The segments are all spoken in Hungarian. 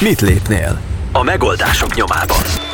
Mit lépnél? A megoldások nyomában.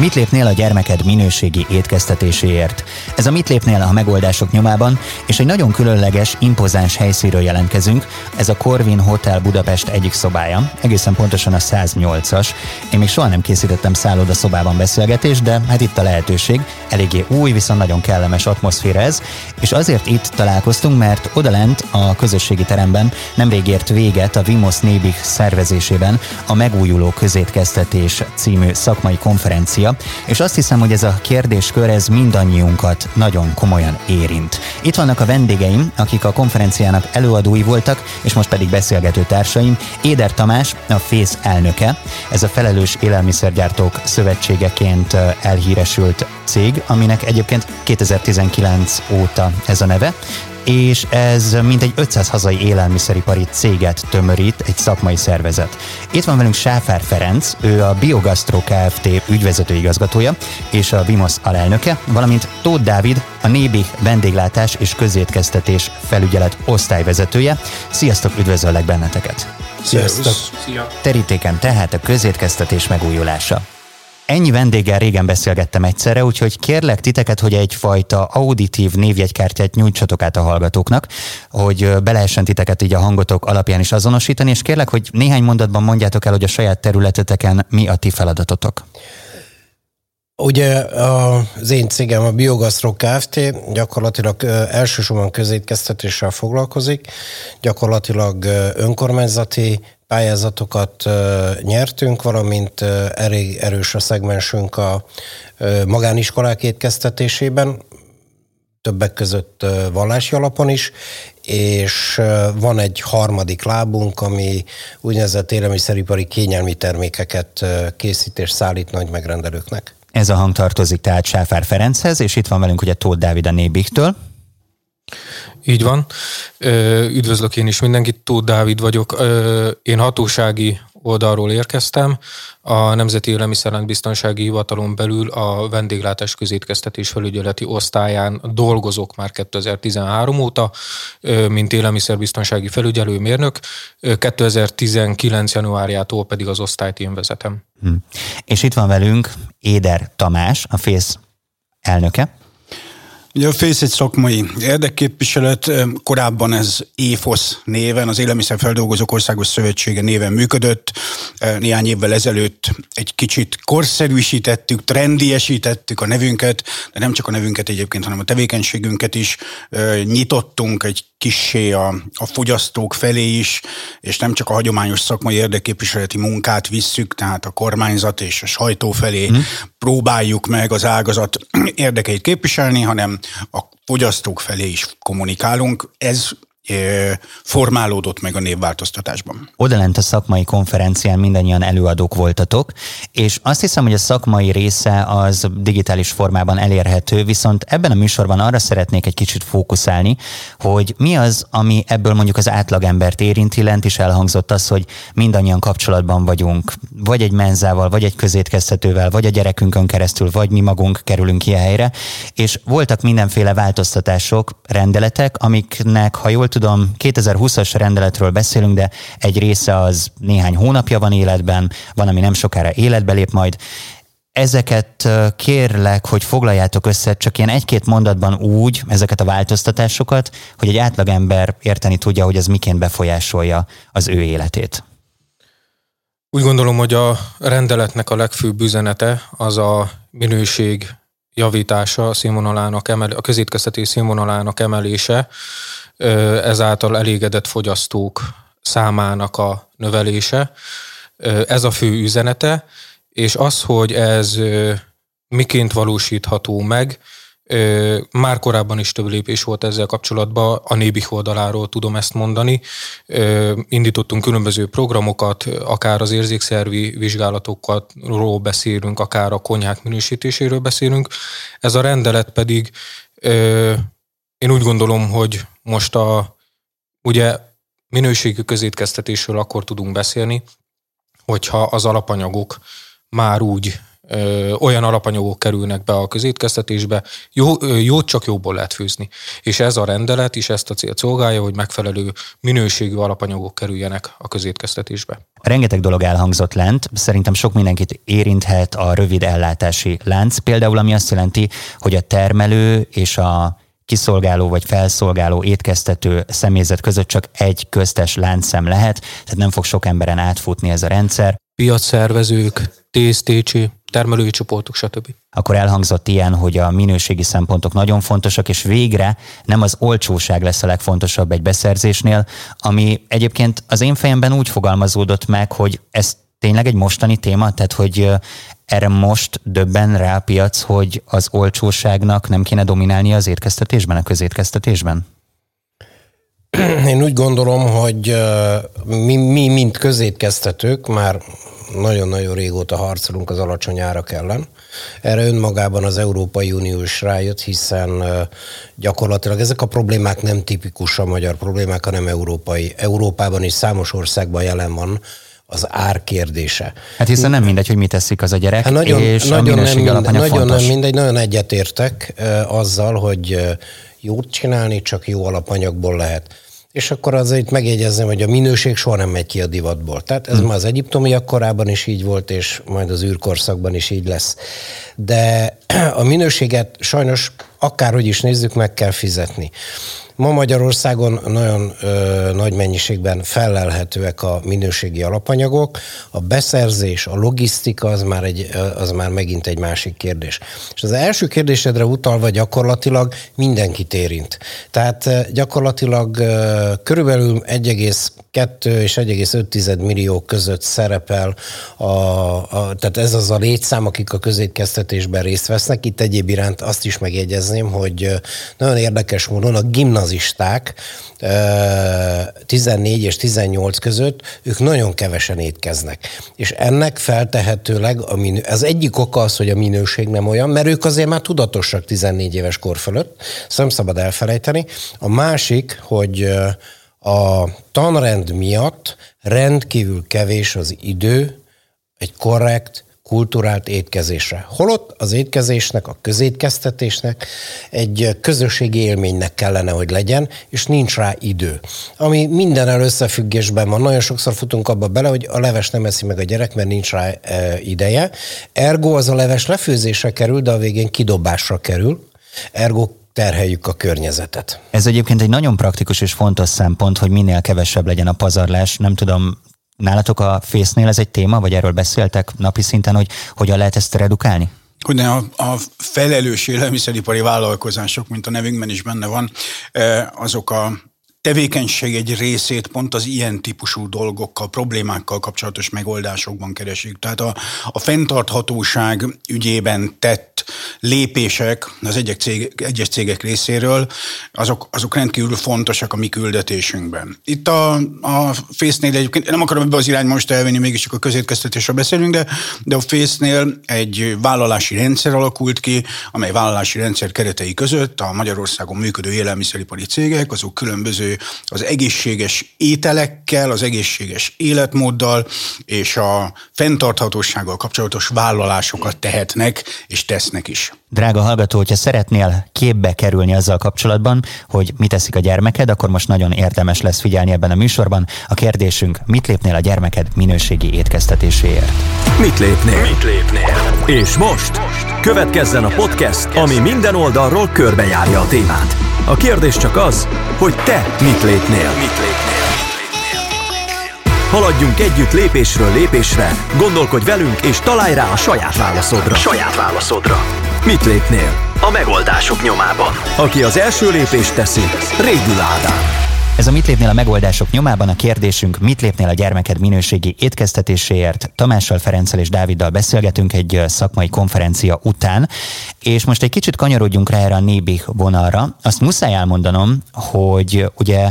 Mit lépnél a gyermeked minőségi étkeztetéséért? Ez a Mit lépnél a megoldások nyomában, és egy nagyon különleges, impozáns helyszínről jelentkezünk. Ez a Corvin Hotel Budapest egyik szobája, egészen pontosan a 108-as. Én még soha nem készítettem szálloda szobában beszélgetést, de hát itt a lehetőség. Eléggé új, viszont nagyon kellemes atmoszféra ez, és azért itt találkoztunk, mert odalent a közösségi teremben nemrég ért véget a Vimos Nébik szervezésében a Megújuló Közétkeztetés című szakmai konferencia, és azt hiszem, hogy ez a kérdéskör ez mindannyiunkat nagyon komolyan érint. Itt vannak a vendégeim, akik a konferenciának előadói voltak, és most pedig beszélgető társaim. Éder Tamás, a FÉSZ elnöke, ez a Felelős Élelmiszergyártók Szövetségeként elhíresült cég, aminek egyébként 2019 óta ez a neve, és ez mintegy 500 hazai élelmiszeripari céget tömörít, egy szakmai szervezet. Itt van velünk Sáfár Ferenc, ő a Biogastro Kft. ügyvezető igazgatója és a Vimos alelnöke, valamint Tóth Dávid, a Nébi vendéglátás és közétkeztetés felügyelet osztályvezetője. Sziasztok, üdvözöllek benneteket! Sziasztok! Szia. Terítéken tehát a közétkeztetés megújulása. Ennyi vendéggel régen beszélgettem egyszerre, úgyhogy kérlek titeket, hogy egyfajta auditív névjegykártyát nyújtsatok át a hallgatóknak, hogy be lehessen titeket így a hangotok alapján is azonosítani, és kérlek, hogy néhány mondatban mondjátok el, hogy a saját területeteken mi a ti feladatotok. Ugye az én cégem a Biogastro Kft. gyakorlatilag elsősorban közétkeztetéssel foglalkozik, gyakorlatilag önkormányzati pályázatokat nyertünk, valamint elég erős a szegmensünk a magániskolák étkeztetésében, többek között vallási alapon is, és van egy harmadik lábunk, ami úgynevezett élelmiszeripari kényelmi termékeket készít és szállít nagy megrendelőknek. Ez a hang tartozik tehát Sáfár Ferenchez, és itt van velünk ugye Tóth Dávid a Nébiktől. Így van. Üdvözlök én is mindenkit, Tóth Dávid vagyok. Én hatósági oldalról érkeztem. A Nemzeti Élelmiszerrendbiztonsági Hivatalon belül a vendéglátás közétkeztetés felügyeleti osztályán dolgozok már 2013 óta, mint élelmiszerbiztonsági felügyelőmérnök. 2019. januárjától pedig az osztályt én vezetem. Hm. És itt van velünk Éder Tamás, a FÉSZ elnöke. Ugye a FÉSZ egy szakmai érdekképviselet, korábban ez ÉFOSZ néven, az Élelmiszerfeldolgozók Országos Szövetsége néven működött. Néhány évvel ezelőtt egy kicsit korszerűsítettük, trendiesítettük a nevünket, de nem csak a nevünket egyébként, hanem a tevékenységünket is. Nyitottunk egy kissé a, a fogyasztók felé is, és nem csak a hagyományos szakmai érdekképviseleti munkát visszük, tehát a kormányzat és a sajtó felé mm. Próbáljuk meg az ágazat érdekeit képviselni, hanem a fogyasztók felé is kommunikálunk. Ez formálódott meg a névváltoztatásban. Odalent a szakmai konferencián mindannyian előadók voltatok, és azt hiszem, hogy a szakmai része az digitális formában elérhető, viszont ebben a műsorban arra szeretnék egy kicsit fókuszálni, hogy mi az, ami ebből mondjuk az átlagembert érinti, lent is elhangzott az, hogy mindannyian kapcsolatban vagyunk, vagy egy menzával, vagy egy közétkeztetővel, vagy a gyerekünkön keresztül, vagy mi magunk kerülünk ilyen helyre, és voltak mindenféle változtatások, rendeletek, amiknek, ha jól tudom, 2020-as rendeletről beszélünk, de egy része az néhány hónapja van életben, van, ami nem sokára életbe lép majd. Ezeket kérlek, hogy foglaljátok össze csak ilyen egy-két mondatban úgy, ezeket a változtatásokat, hogy egy átlagember érteni tudja, hogy ez miként befolyásolja az ő életét. Úgy gondolom, hogy a rendeletnek a legfőbb üzenete az a minőség javítása, a színvonalának emel, a közétkeztetés színvonalának emelése, ezáltal elégedett fogyasztók számának a növelése. Ez a fő üzenete, és az, hogy ez miként valósítható meg, már korábban is több lépés volt ezzel kapcsolatban, a Nébik oldaláról tudom ezt mondani. Indítottunk különböző programokat, akár az érzékszervi vizsgálatokról beszélünk, akár a konyhák minősítéséről beszélünk. Ez a rendelet pedig én úgy gondolom, hogy most a ugye minőségű közétkeztetésről akkor tudunk beszélni, hogyha az alapanyagok már úgy ö, olyan alapanyagok kerülnek be a közétkeztetésbe, jó, ö, jót csak jóból lehet főzni. És ez a rendelet is ezt a célt szolgálja, hogy megfelelő minőségű alapanyagok kerüljenek a közétkeztetésbe. Rengeteg dolog elhangzott lent, szerintem sok mindenkit érinthet a rövid ellátási lánc, például ami azt jelenti, hogy a termelő és a kiszolgáló vagy felszolgáló étkeztető személyzet között csak egy köztes láncszem lehet, tehát nem fog sok emberen átfutni ez a rendszer. Piacszervezők, TSTC, termelői csoportok, stb. Akkor elhangzott ilyen, hogy a minőségi szempontok nagyon fontosak, és végre nem az olcsóság lesz a legfontosabb egy beszerzésnél, ami egyébként az én fejemben úgy fogalmazódott meg, hogy ez tényleg egy mostani téma, tehát hogy erre most döbben rá a piac, hogy az olcsóságnak nem kéne dominálni az étkeztetésben, a közétkeztetésben? Én úgy gondolom, hogy mi, mi mint közétkeztetők már nagyon-nagyon régóta harcolunk az alacsony árak ellen. Erre önmagában az Európai Unió is rájött, hiszen gyakorlatilag ezek a problémák nem tipikus a magyar problémák, hanem európai. Európában is számos országban jelen van az ár kérdése. Hát hiszen nem mindegy, hogy mit teszik az a gyerek, hát nagyon, és nagyon a nem mindegy, nagyon fontos. nem mindegy, nagyon egyetértek azzal, hogy jót csinálni csak jó alapanyagból lehet. És akkor azért megjegyezném, hogy a minőség soha nem megy ki a divatból. Tehát ez hmm. már az egyiptomiak korában is így volt, és majd az űrkorszakban is így lesz. De a minőséget sajnos akárhogy is nézzük, meg kell fizetni. Ma Magyarországon nagyon ö, nagy mennyiségben felelhetőek a minőségi alapanyagok, a beszerzés, a logisztika az már, egy, az már megint egy másik kérdés. És az első kérdésedre utalva gyakorlatilag mindenkit érint. Tehát gyakorlatilag ö, körülbelül 1,2 és 1,5 millió között szerepel, a, a, tehát ez az a létszám, akik a közétkeztetésben részt vesznek. Itt egyéb iránt azt is megjegyezném, hogy nagyon érdekes módon a gimnazis gimnazisták 14 és 18 között, ők nagyon kevesen étkeznek. És ennek feltehetőleg a minő, az egyik oka az, hogy a minőség nem olyan, mert ők azért már tudatosak 14 éves kor fölött, ezt nem szabad elfelejteni. A másik, hogy a tanrend miatt rendkívül kevés az idő egy korrekt, kulturált étkezésre. Holott az étkezésnek, a közétkeztetésnek egy közösségi élménynek kellene, hogy legyen, és nincs rá idő. Ami minden összefüggésben van. Nagyon sokszor futunk abba bele, hogy a leves nem eszi meg a gyerek, mert nincs rá e, ideje. Ergo az a leves lefőzésre kerül, de a végén kidobásra kerül. Ergo terheljük a környezetet. Ez egyébként egy nagyon praktikus és fontos szempont, hogy minél kevesebb legyen a pazarlás. Nem tudom, Nálatok a fésznél ez egy téma, vagy erről beszéltek napi szinten, hogy hogyan lehet ezt redukálni? Hogy a, a felelős élelmiszeripari vállalkozások, mint a nevünkben is benne van, eh, azok a tevékenység egy részét pont az ilyen típusú dolgokkal, problémákkal kapcsolatos megoldásokban keresik. Tehát a, a fenntarthatóság ügyében tett lépések az egyek cég, egyes cégek részéről, azok, azok rendkívül fontosak a mi küldetésünkben. Itt a, a Fésznél egyébként, nem akarom ebbe az irány most elvenni, mégiscsak a közétkeztetésről beszélünk, de, de a Fésznél egy vállalási rendszer alakult ki, amely vállalási rendszer keretei között a Magyarországon működő élelmiszeripari cégek, azok különböző az egészséges ételekkel, az egészséges életmóddal és a fenntarthatósággal kapcsolatos vállalásokat tehetnek és tesznek is. Drága hallgató, hogyha szeretnél képbe kerülni azzal kapcsolatban, hogy mit teszik a gyermeked, akkor most nagyon érdemes lesz figyelni ebben a műsorban. A kérdésünk, mit lépnél a gyermeked minőségi étkeztetéséért? Mit lépnél? Mit lépnél? És most következzen a podcast, ami minden oldalról körbejárja a témát. A kérdés csak az, hogy te mit lépnél? Mit lépnél? Haladjunk együtt lépésről lépésre, gondolkodj velünk és találj rá a saját válaszodra. Saját válaszodra. Mit lépnél? A megoldások nyomában. Aki az első lépést teszi, Rédül Ádám. Ez a Mit lépnél a megoldások nyomában a kérdésünk, mit lépnél a gyermeked minőségi étkeztetéséért? Tamással, Ferenccel és Dáviddal beszélgetünk egy szakmai konferencia után, és most egy kicsit kanyarodjunk rá erre a Nébi vonalra. Azt muszáj elmondanom, hogy ugye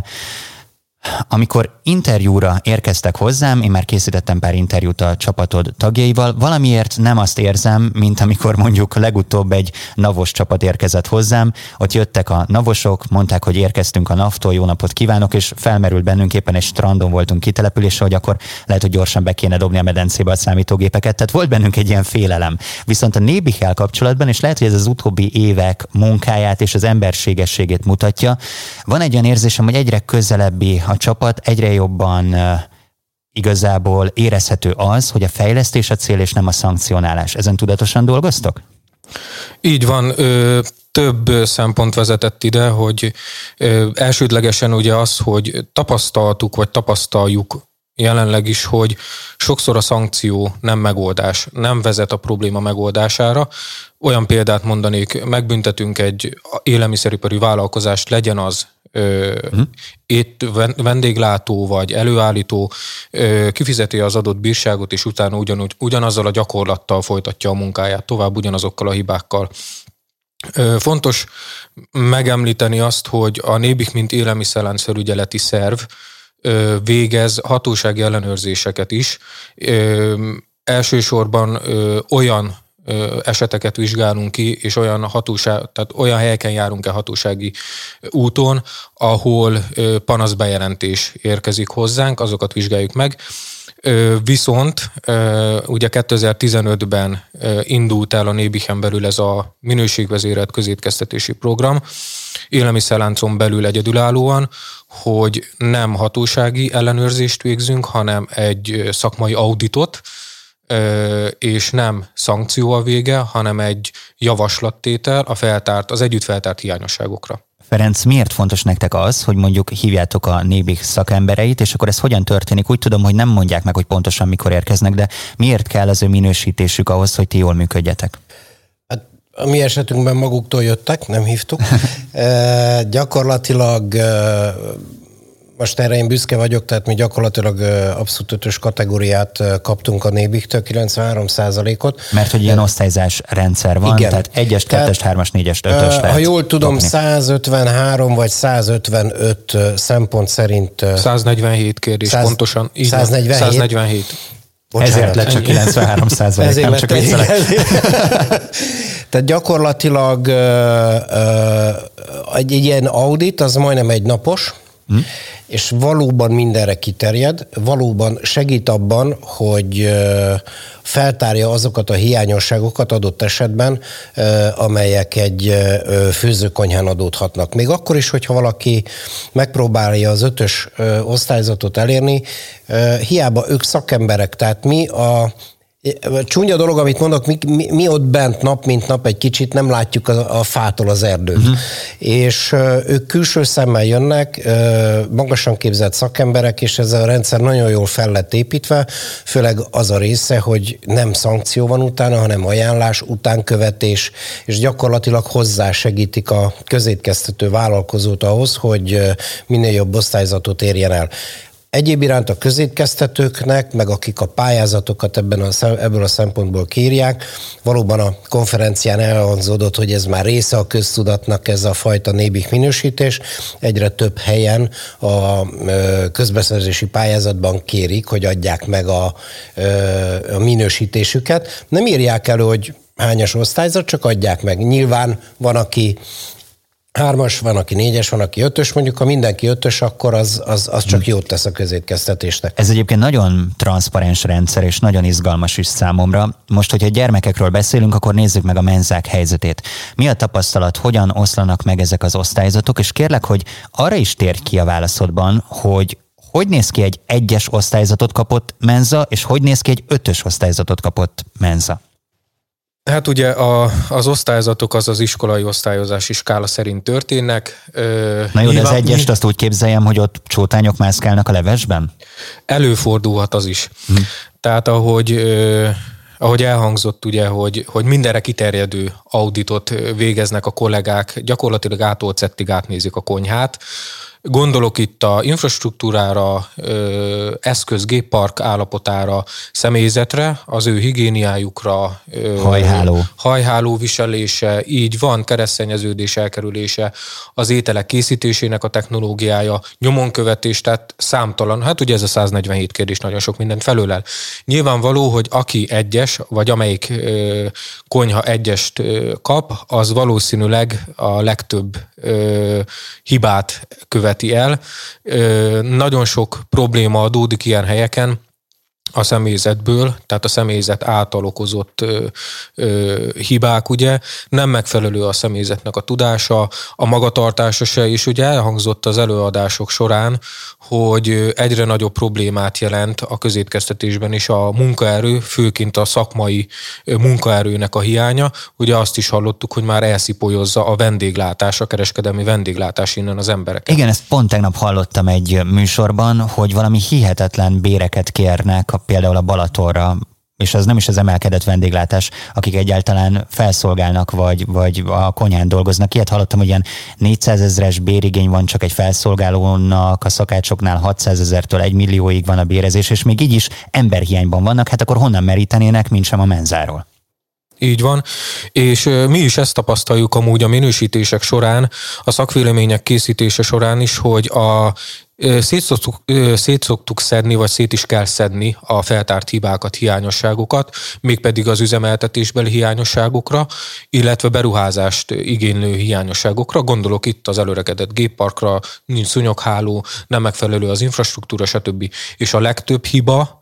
Amikor interjúra érkeztek hozzám, én már készítettem pár interjút a csapatod tagjaival, valamiért nem azt érzem, mint amikor mondjuk legutóbb egy navos csapat érkezett hozzám, ott jöttek a navosok, mondták, hogy érkeztünk a naftól, jó napot kívánok, és felmerült bennünk éppen egy strandon voltunk kitelepülésre, hogy akkor lehet, hogy gyorsan be kéne dobni a medencébe a számítógépeket, tehát volt bennünk egy ilyen félelem. Viszont a Nébihel kapcsolatban, és lehet, hogy ez az utóbbi évek munkáját és az emberségességét mutatja, van egy olyan érzésem, hogy egyre közelebbi a csapat egyre jobban igazából érezhető az, hogy a fejlesztés a cél és nem a szankcionálás. Ezen tudatosan dolgoztok? Így van. Ö, több szempont vezetett ide, hogy ö, elsődlegesen ugye az, hogy tapasztaltuk, vagy tapasztaljuk jelenleg is, hogy sokszor a szankció nem megoldás, nem vezet a probléma megoldására. Olyan példát mondanék, megbüntetünk egy élelmiszeripari vállalkozást, legyen az uh-huh. itt vendéglátó vagy előállító kifizeti az adott bírságot, és utána ugyanúgy, ugyanazzal a gyakorlattal folytatja a munkáját, tovább ugyanazokkal a hibákkal. Fontos megemlíteni azt, hogy a Nébik, mint élelmiszerláncfelügyeleti szerv végez hatósági ellenőrzéseket is. Elsősorban olyan eseteket vizsgálunk ki, és olyan hatóság, tehát olyan helyeken járunk el hatósági úton, ahol panaszbejelentés érkezik hozzánk, azokat vizsgáljuk meg. Viszont ugye 2015-ben indult el a Nébihen belül ez a minőségvezérelt közétkeztetési program, élelmiszerláncon belül egyedülállóan, hogy nem hatósági ellenőrzést végzünk, hanem egy szakmai auditot, és nem szankció a vége, hanem egy javaslattétel a feltárt, az együtt feltárt hiányosságokra. Ferenc, miért fontos nektek az, hogy mondjuk hívjátok a nébik szakembereit, és akkor ez hogyan történik? Úgy tudom, hogy nem mondják meg, hogy pontosan mikor érkeznek, de miért kell az ő minősítésük ahhoz, hogy ti jól működjetek? Hát a mi esetünkben maguktól jöttek, nem hívtuk. e, gyakorlatilag e, most erre én büszke vagyok, tehát mi gyakorlatilag abszolút ötös kategóriát kaptunk a Nébiktől, 93 ot Mert hogy ilyen osztályzás rendszer van, Igen. tehát egyes, kettes, hármas, négyes, ötös Ha jól tudom, dobni. 153 vagy 155 szempont szerint... 147 kérdés, 100, pontosan. 147? 147. Bocsánat, Ezért lett csak 93 százalék, nem csak viccelek. Tehát gyakorlatilag egy, egy ilyen audit, az majdnem egy napos, hmm és valóban mindenre kiterjed, valóban segít abban, hogy feltárja azokat a hiányosságokat adott esetben, amelyek egy főzőkonyhán adódhatnak. Még akkor is, hogyha valaki megpróbálja az ötös osztályzatot elérni, hiába ők szakemberek, tehát mi a Csúnya dolog, amit mondok, mi, mi, mi ott bent nap, mint nap egy kicsit nem látjuk a, a fától az erdőt. Uh-huh. És uh, ők külső szemmel jönnek, uh, magasan képzett szakemberek, és ez a rendszer nagyon jól fel lett építve, főleg az a része, hogy nem szankció van utána, hanem ajánlás, utánkövetés, és gyakorlatilag hozzá segítik a közétkeztető vállalkozót ahhoz, hogy minél jobb osztályzatot érjen el. Egyéb iránt a közétkeztetőknek, meg akik a pályázatokat ebben a, ebből a szempontból kírják, valóban a konferencián elhangzódott, hogy ez már része a köztudatnak, ez a fajta nébik minősítés. Egyre több helyen a közbeszerzési pályázatban kérik, hogy adják meg a, a minősítésüket. Nem írják elő, hogy hányas osztályzat, csak adják meg. Nyilván van, aki hármas, van, aki négyes, van, aki ötös, mondjuk ha mindenki ötös, akkor az, az, az csak jót tesz a közétkeztetésnek. Ez egyébként nagyon transzparens rendszer, és nagyon izgalmas is számomra. Most, hogyha gyermekekről beszélünk, akkor nézzük meg a menzák helyzetét. Mi a tapasztalat, hogyan oszlanak meg ezek az osztályzatok, és kérlek, hogy arra is térj ki a válaszodban, hogy hogy néz ki egy egyes osztályzatot kapott menza, és hogy néz ki egy ötös osztályzatot kapott menza? Hát ugye a, az osztályzatok az az iskolai osztályozási skála szerint történnek. Na jó, de az egyest azt úgy képzeljem, hogy ott csótányok mászkálnak a levesben? Előfordulhat az is. Hm. Tehát ahogy ahogy elhangzott ugye, hogy, hogy mindenre kiterjedő auditot végeznek a kollégák, gyakorlatilag ától átnézik a konyhát, Gondolok itt a infrastruktúrára, eszköz, géppark állapotára, személyzetre, az ő higiéniájukra, hajháló. hajháló viselése, így van, keresztényeződés elkerülése, az ételek készítésének a technológiája, nyomonkövetés, tehát számtalan, hát ugye ez a 147 kérdés nagyon sok mindent felölel. Nyilvánvaló, hogy aki egyes, vagy amelyik konyha egyest kap, az valószínűleg a legtöbb hibát követi el. Nagyon sok probléma adódik ilyen helyeken, a személyzetből, tehát a személyzet által okozott ö, ö, hibák, ugye, nem megfelelő a személyzetnek a tudása, a magatartása se, és ugye elhangzott az előadások során, hogy egyre nagyobb problémát jelent a közétkeztetésben is a munkaerő, főként a szakmai munkaerőnek a hiánya. Ugye azt is hallottuk, hogy már elszipolyozza a vendéglátás, a kereskedelmi vendéglátás innen az emberek. Igen, ezt pont tegnap hallottam egy műsorban, hogy valami hihetetlen béreket kérnek a például a Balatorra, és az nem is az emelkedett vendéglátás, akik egyáltalán felszolgálnak, vagy, vagy a konyhán dolgoznak. Ilyet hallottam, hogy ilyen 400 ezres bérigény van csak egy felszolgálónak, a szakácsoknál 600 ezertől 1 millióig van a bérezés, és még így is emberhiányban vannak, hát akkor honnan merítenének, mint sem a menzáról. Így van, és mi is ezt tapasztaljuk amúgy a minősítések során, a szakvélemények készítése során is, hogy a Szétszoktuk, szétszoktuk szedni, vagy szét is kell szedni a feltárt hibákat, hiányosságokat, mégpedig az üzemeltetésbeli hiányosságokra, illetve beruházást igénylő hiányosságokra. Gondolok itt az előregedett gépparkra, nincs szunyogháló, nem megfelelő az infrastruktúra, stb. És a legtöbb hiba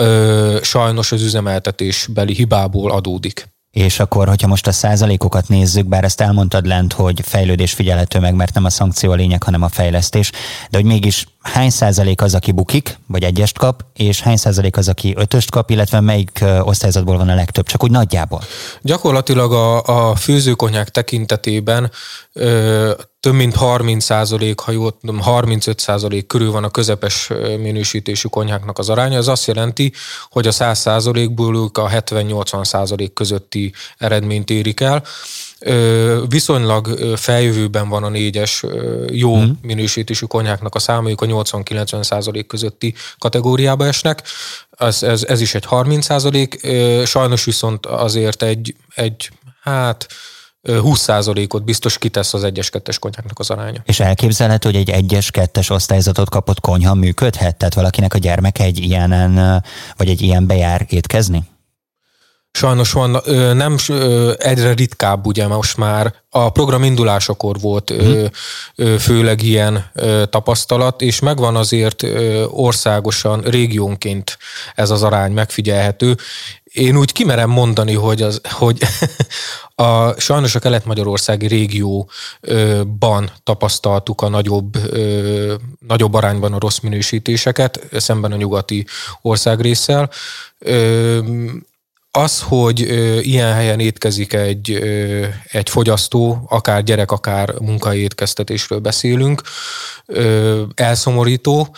ö, sajnos az üzemeltetésbeli hibából adódik. És akkor, hogyha most a százalékokat nézzük, bár ezt elmondtad lent, hogy fejlődés figyelhető meg, mert nem a szankció a lényeg, hanem a fejlesztés, de hogy mégis hány százalék az, aki bukik, vagy egyest kap, és hány százalék az, aki ötöst kap, illetve melyik osztályzatból van a legtöbb, csak úgy nagyjából? Gyakorlatilag a, a főzőkonyák tekintetében ö, több mint 30 százalék, ha jól tudom, 35 százalék körül van a közepes minősítésű konyháknak az aránya. Ez azt jelenti, hogy a 100 százalékból ők a 70-80 százalék közötti eredményt érik el. Viszonylag feljövőben van a négyes jó hmm. minősítésű konyháknak a számajuk a 80-90 százalék közötti kategóriába esnek. Ez, ez, ez is egy 30 százalék. Sajnos viszont azért egy, egy hát 20%-ot biztos kitesz az egyes-kettes konyháknak az aránya. És elképzelhető, hogy egy egyes-kettes osztályzatot kapott konyha működhet? Tehát valakinek a gyermeke egy ilyenen, vagy egy ilyen bejár étkezni? Sajnos van, nem egyre ritkább, ugye most már a program indulásakor volt hmm. főleg ilyen tapasztalat, és megvan azért országosan, régiónként ez az arány megfigyelhető. Én úgy kimerem mondani, hogy, az, hogy a, sajnos a kelet-magyarországi régióban tapasztaltuk a nagyobb, nagyobb arányban a rossz minősítéseket, szemben a nyugati országrészsel az, hogy ö, ilyen helyen étkezik egy, ö, egy fogyasztó, akár gyerek, akár munkai étkeztetésről beszélünk, ö, elszomorító,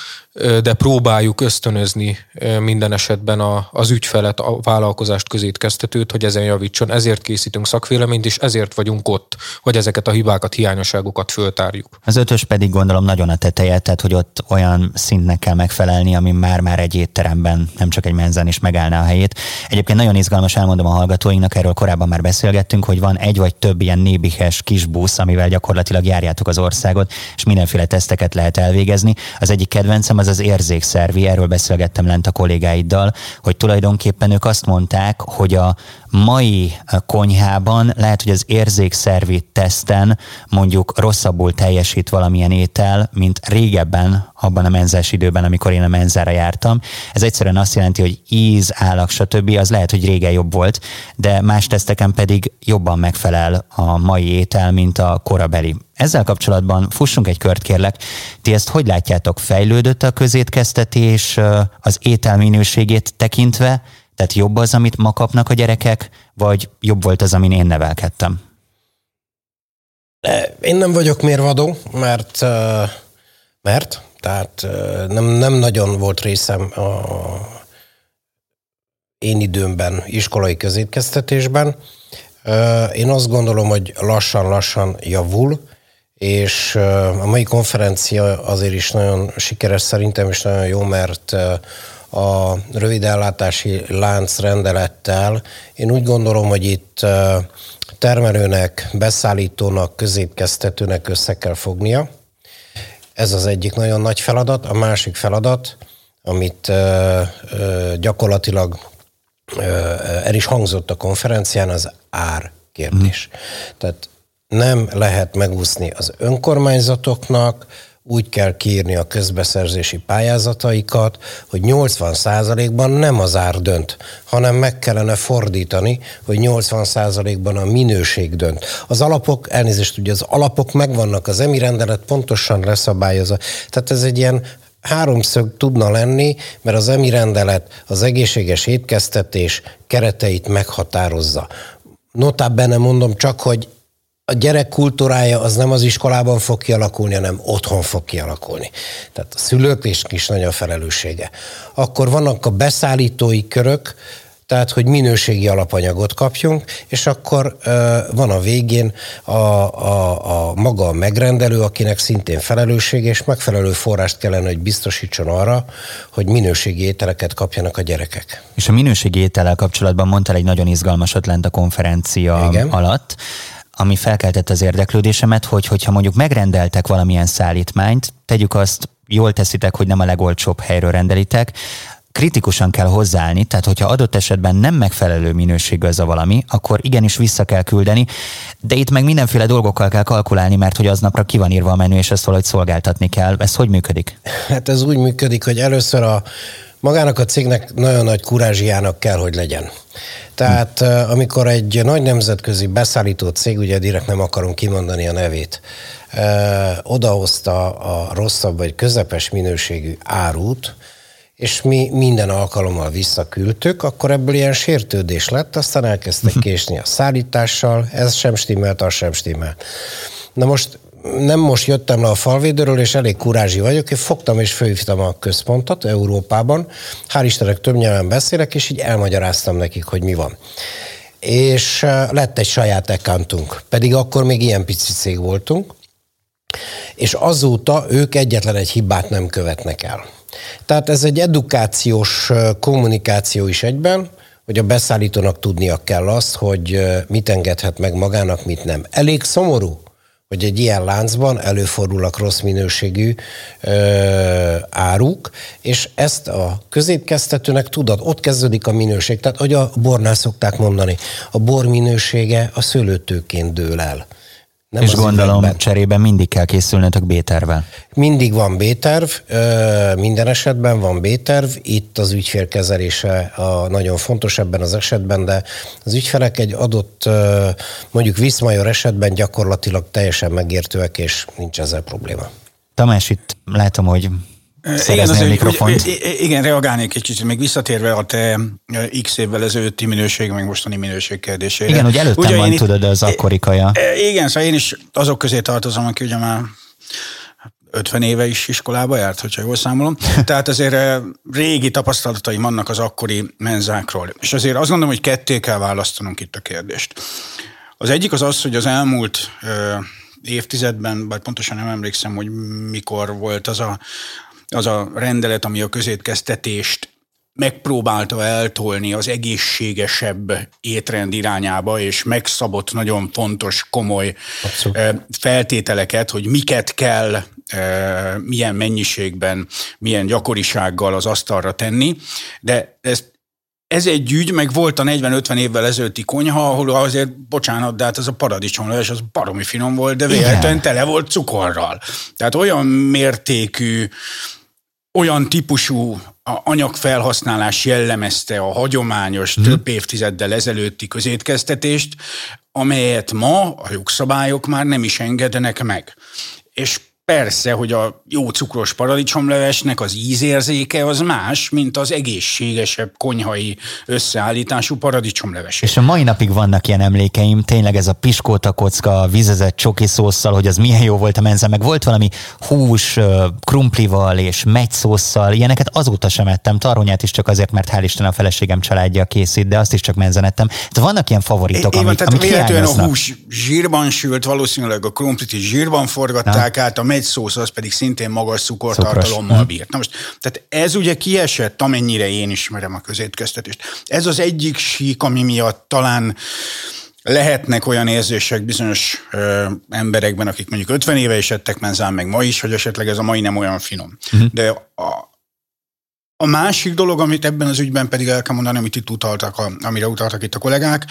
de próbáljuk ösztönözni minden esetben a, az ügyfelet, a vállalkozást, közétkeztetőt, hogy ezen javítson. Ezért készítünk szakvéleményt, és ezért vagyunk ott, hogy ezeket a hibákat, hiányosságokat föltárjuk. Az ötös pedig gondolom nagyon a teteje, tehát hogy ott olyan szintnek kell megfelelni, ami már-már egy étteremben, nem csak egy menzen is megállná a helyét. Egyébként nagyon izgalmas, elmondom a hallgatóinknak, erről korábban már beszélgettünk, hogy van egy vagy több ilyen nébihes kis busz, amivel gyakorlatilag járjátok az országot, és mindenféle teszteket lehet elvégezni. Az egyik kedvencem az az érzékszervi, erről beszélgettem lent a kollégáiddal, hogy tulajdonképpen ők azt mondták, hogy a mai konyhában lehet, hogy az érzékszervi teszten mondjuk rosszabbul teljesít valamilyen étel, mint régebben, abban a menzás időben, amikor én a menzára jártam. Ez egyszerűen azt jelenti, hogy íz, állag, stb. az lehet, hogy régen jobb volt, de más teszteken pedig jobban megfelel a mai étel, mint a korabeli. Ezzel kapcsolatban fussunk egy kört, kérlek. Ti ezt hogy látjátok? Fejlődött a közétkeztetés az étel minőségét tekintve? Tehát jobb az, amit ma kapnak a gyerekek, vagy jobb volt az, amin én nevelkedtem? Én nem vagyok mérvadó, mert, mert tehát nem, nem nagyon volt részem a én időmben iskolai közétkeztetésben. Én azt gondolom, hogy lassan-lassan javul, és a mai konferencia azért is nagyon sikeres szerintem, és nagyon jó, mert a rövidellátási lánc rendelettel én úgy gondolom, hogy itt termelőnek, beszállítónak, középkeztetőnek össze kell fognia. Ez az egyik nagyon nagy feladat. A másik feladat, amit gyakorlatilag el is hangzott a konferencián, az ár kérdés. Mm. Tehát nem lehet megúszni az önkormányzatoknak, úgy kell kiírni a közbeszerzési pályázataikat, hogy 80%-ban nem az ár dönt, hanem meg kellene fordítani, hogy 80%-ban a minőség dönt. Az alapok, elnézést ugye az alapok megvannak, az emi rendelet pontosan leszabályozza. Tehát ez egy ilyen háromszög tudna lenni, mert az emi rendelet az egészséges étkeztetés kereteit meghatározza. Notabene mondom csak, hogy a gyerek kultúrája az nem az iskolában fog kialakulni, hanem otthon fog kialakulni. Tehát a szülők is nagy a felelőssége. Akkor vannak a beszállítói körök, tehát hogy minőségi alapanyagot kapjunk, és akkor ö, van a végén a, a, a maga a megrendelő, akinek szintén felelősség, és megfelelő forrást kellene, hogy biztosítson arra, hogy minőségi ételeket kapjanak a gyerekek. És a minőségi étellel kapcsolatban mondtál egy nagyon izgalmasat lent a konferencia Igen. alatt ami felkeltette az érdeklődésemet, hogy hogyha mondjuk megrendeltek valamilyen szállítmányt, tegyük azt, jól teszitek, hogy nem a legolcsóbb helyről rendelitek, kritikusan kell hozzáállni, tehát hogyha adott esetben nem megfelelő minőségű ez a valami, akkor igenis vissza kell küldeni, de itt meg mindenféle dolgokkal kell kalkulálni, mert hogy aznapra ki van írva a menü, és ezt valahogy szolgáltatni kell. Ez hogy működik? Hát ez úgy működik, hogy először a magának a cégnek nagyon nagy kurázsiának kell, hogy legyen. Tehát amikor egy nagy nemzetközi beszállító cég, ugye direkt nem akarom kimondani a nevét, odahozta a rosszabb vagy közepes minőségű árut, és mi minden alkalommal visszaküldtük, akkor ebből ilyen sértődés lett, aztán elkezdtek késni a szállítással, ez sem stimmelt, az sem stimmelt. Na most nem most jöttem le a falvédőről, és elég kurázsi vagyok, én fogtam és fölhívtam a központot Európában, hál' Istennek több nyelven beszélek, és így elmagyaráztam nekik, hogy mi van. És lett egy saját accountunk, pedig akkor még ilyen pici cég voltunk, és azóta ők egyetlen egy hibát nem követnek el. Tehát ez egy edukációs kommunikáció is egyben, hogy a beszállítónak tudnia kell azt, hogy mit engedhet meg magának, mit nem. Elég szomorú, hogy egy ilyen láncban előfordulnak rossz minőségű ö, áruk, és ezt a középkeztetőnek tudod, ott kezdődik a minőség. Tehát, hogy a bornál szokták mondani, a bor minősége a szőlőtőként dől el. Nem és gondolom üvegben. cserében mindig kell készülnetek B-tervvel. Mindig van B-terv, minden esetben van B-terv, itt az ügyfélkezelése a nagyon fontos ebben az esetben, de az ügyfelek egy adott mondjuk Viszmajor esetben gyakorlatilag teljesen megértőek, és nincs ezzel probléma. Tamás, itt látom, hogy igen, az, a mikrofont. Hogy, igen, reagálnék egy kicsit, még visszatérve a te x évvel ezelőtti minőség, meg mostani minőség kérdésére. Igen, hogy előttem ugye van, tudod, az akkori kaja. Igen, szóval én is azok közé tartozom, aki ugye már 50 éve is iskolába járt, hogyha jól számolom. Tehát azért régi tapasztalataim vannak az akkori menzákról. És azért azt gondolom, hogy ketté kell választanunk itt a kérdést. Az egyik az az, hogy az elmúlt évtizedben, bár pontosan nem emlékszem, hogy mikor volt az a, az a rendelet, ami a közétkeztetést megpróbálta eltolni az egészségesebb étrend irányába, és megszabott nagyon fontos, komoly Abszolút. feltételeket, hogy miket kell, milyen mennyiségben, milyen gyakorisággal az asztalra tenni, de ezt ez egy ügy, meg volt a 40-50 évvel ezelőtti konyha, ahol azért, bocsánat, de hát ez a paradicsomleves, az baromi finom volt, de véletlenül tele volt cukorral. Tehát olyan mértékű olyan típusú anyagfelhasználás jellemezte a hagyományos, hmm. több évtizeddel ezelőtti közétkeztetést, amelyet ma a jogszabályok már nem is engedenek meg. És Persze, hogy a jó cukros paradicsomlevesnek az ízérzéke az más, mint az egészségesebb konyhai összeállítású paradicsomleves. És a mai napig vannak ilyen emlékeim, tényleg ez a piskóta kocka, vizezett csoki szószal, hogy az milyen jó volt a menze, meg volt valami hús, krumplival és megyszószal, ilyeneket azóta sem ettem, taronyát is csak azért, mert hál' Isten a feleségem családja készít, de azt is csak menzenettem. Tehát vannak ilyen favoritok, amik, tehát amik a hús zsírban sült, valószínűleg a krumplit is zsírban forgatták Na. át, a megy szósz az pedig szintén magas cukortartalommal bírt. Na most, tehát ez ugye kiesett, amennyire én ismerem a közétkeztetést. Ez az egyik sík, ami miatt talán lehetnek olyan érzések bizonyos ö, emberekben, akik mondjuk 50 éve is ettek menzán, meg ma is, hogy esetleg ez a mai nem olyan finom. Uh-huh. De a, a másik dolog, amit ebben az ügyben pedig el kell mondani, amit itt utaltak, a, amire utaltak itt a kollégák,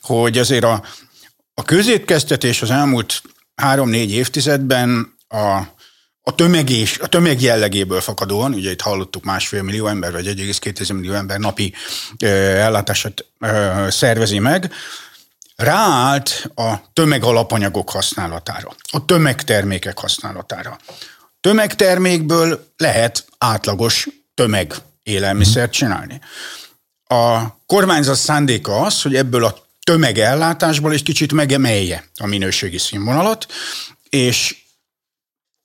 hogy azért a, a közétkeztetés az elmúlt három-négy évtizedben a a tömegés, a tömeg jellegéből fakadóan, ugye itt hallottuk másfél millió ember, vagy 1,2 millió ember napi ellátását szervezi meg, ráállt a tömegalapanyagok használatára, a tömegtermékek használatára. Tömegtermékből lehet átlagos tömeg élelmiszert csinálni. A kormányzat szándéka az, hogy ebből a tömegellátásból egy kicsit megemelje a minőségi színvonalat, és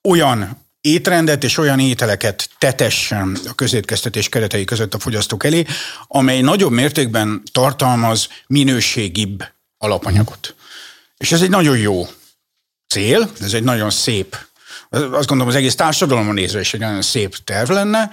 olyan étrendet és olyan ételeket tetessen a közétkeztetés keretei között a fogyasztók elé, amely nagyobb mértékben tartalmaz minőségibb alapanyagot. És ez egy nagyon jó cél, ez egy nagyon szép, azt gondolom az egész társadalomon nézve is egy nagyon szép terv lenne.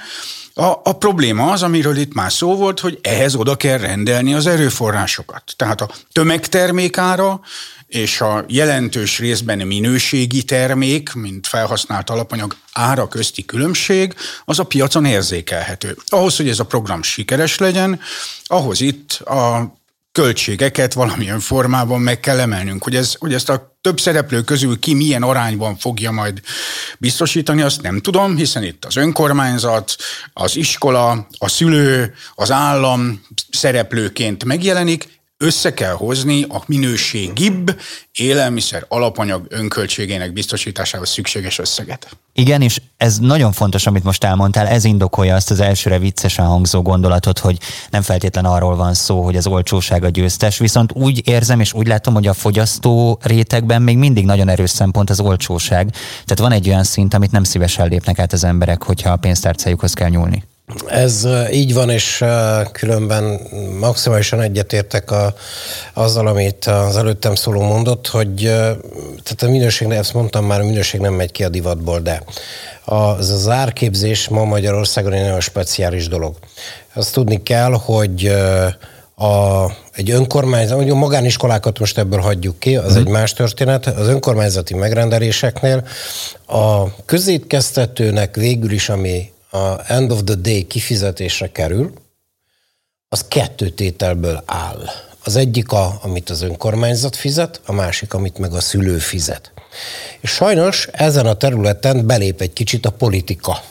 A, a probléma az, amiről itt már szó volt, hogy ehhez oda kell rendelni az erőforrásokat. Tehát a tömegtermékára és a jelentős részben minőségi termék, mint felhasznált alapanyag ára közti különbség, az a piacon érzékelhető. Ahhoz, hogy ez a program sikeres legyen, ahhoz itt a költségeket valamilyen formában meg kell emelnünk. Hogy, ez, hogy ezt a több szereplő közül ki milyen arányban fogja majd biztosítani, azt nem tudom, hiszen itt az önkormányzat, az iskola, a szülő, az állam szereplőként megjelenik, össze kell hozni a minőségibb élelmiszer alapanyag önköltségének biztosításához szükséges összeget. Igen, és ez nagyon fontos, amit most elmondtál, ez indokolja azt az elsőre viccesen hangzó gondolatot, hogy nem feltétlen arról van szó, hogy az olcsóság a győztes, viszont úgy érzem és úgy látom, hogy a fogyasztó rétegben még mindig nagyon erős szempont az olcsóság. Tehát van egy olyan szint, amit nem szívesen lépnek át az emberek, hogyha a pénztárcájukhoz kell nyúlni. Ez így van, és különben maximálisan egyetértek a, azzal, amit az előttem szóló mondott, hogy tehát a minőség, ezt mondtam már, a minőség nem megy ki a divatból, de az, az árképzés ma Magyarországon egy nagyon speciális dolog. Azt tudni kell, hogy a, egy önkormányzat, mondjuk magániskolákat most ebből hagyjuk ki, az mm. egy más történet. Az önkormányzati megrendeléseknél a közétkeztetőnek végül is, ami a end of the day kifizetésre kerül, az kettő tételből áll. Az egyik, a, amit az önkormányzat fizet, a másik, amit meg a szülő fizet. És sajnos ezen a területen belép egy kicsit a politika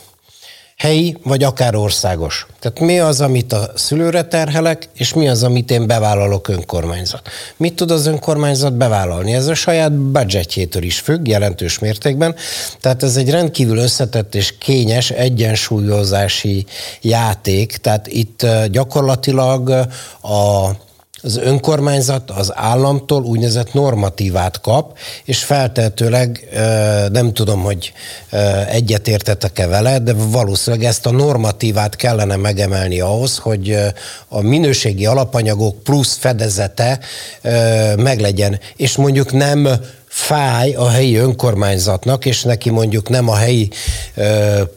helyi, vagy akár országos. Tehát mi az, amit a szülőre terhelek, és mi az, amit én bevállalok önkormányzat. Mit tud az önkormányzat bevállalni? Ez a saját budgetjétől is függ, jelentős mértékben. Tehát ez egy rendkívül összetett és kényes egyensúlyozási játék. Tehát itt gyakorlatilag a az önkormányzat az államtól úgynevezett normatívát kap, és feltehetőleg nem tudom, hogy egyetértetek-e vele, de valószínűleg ezt a normatívát kellene megemelni ahhoz, hogy a minőségi alapanyagok plusz fedezete meglegyen, és mondjuk nem fáj a helyi önkormányzatnak, és neki mondjuk nem a helyi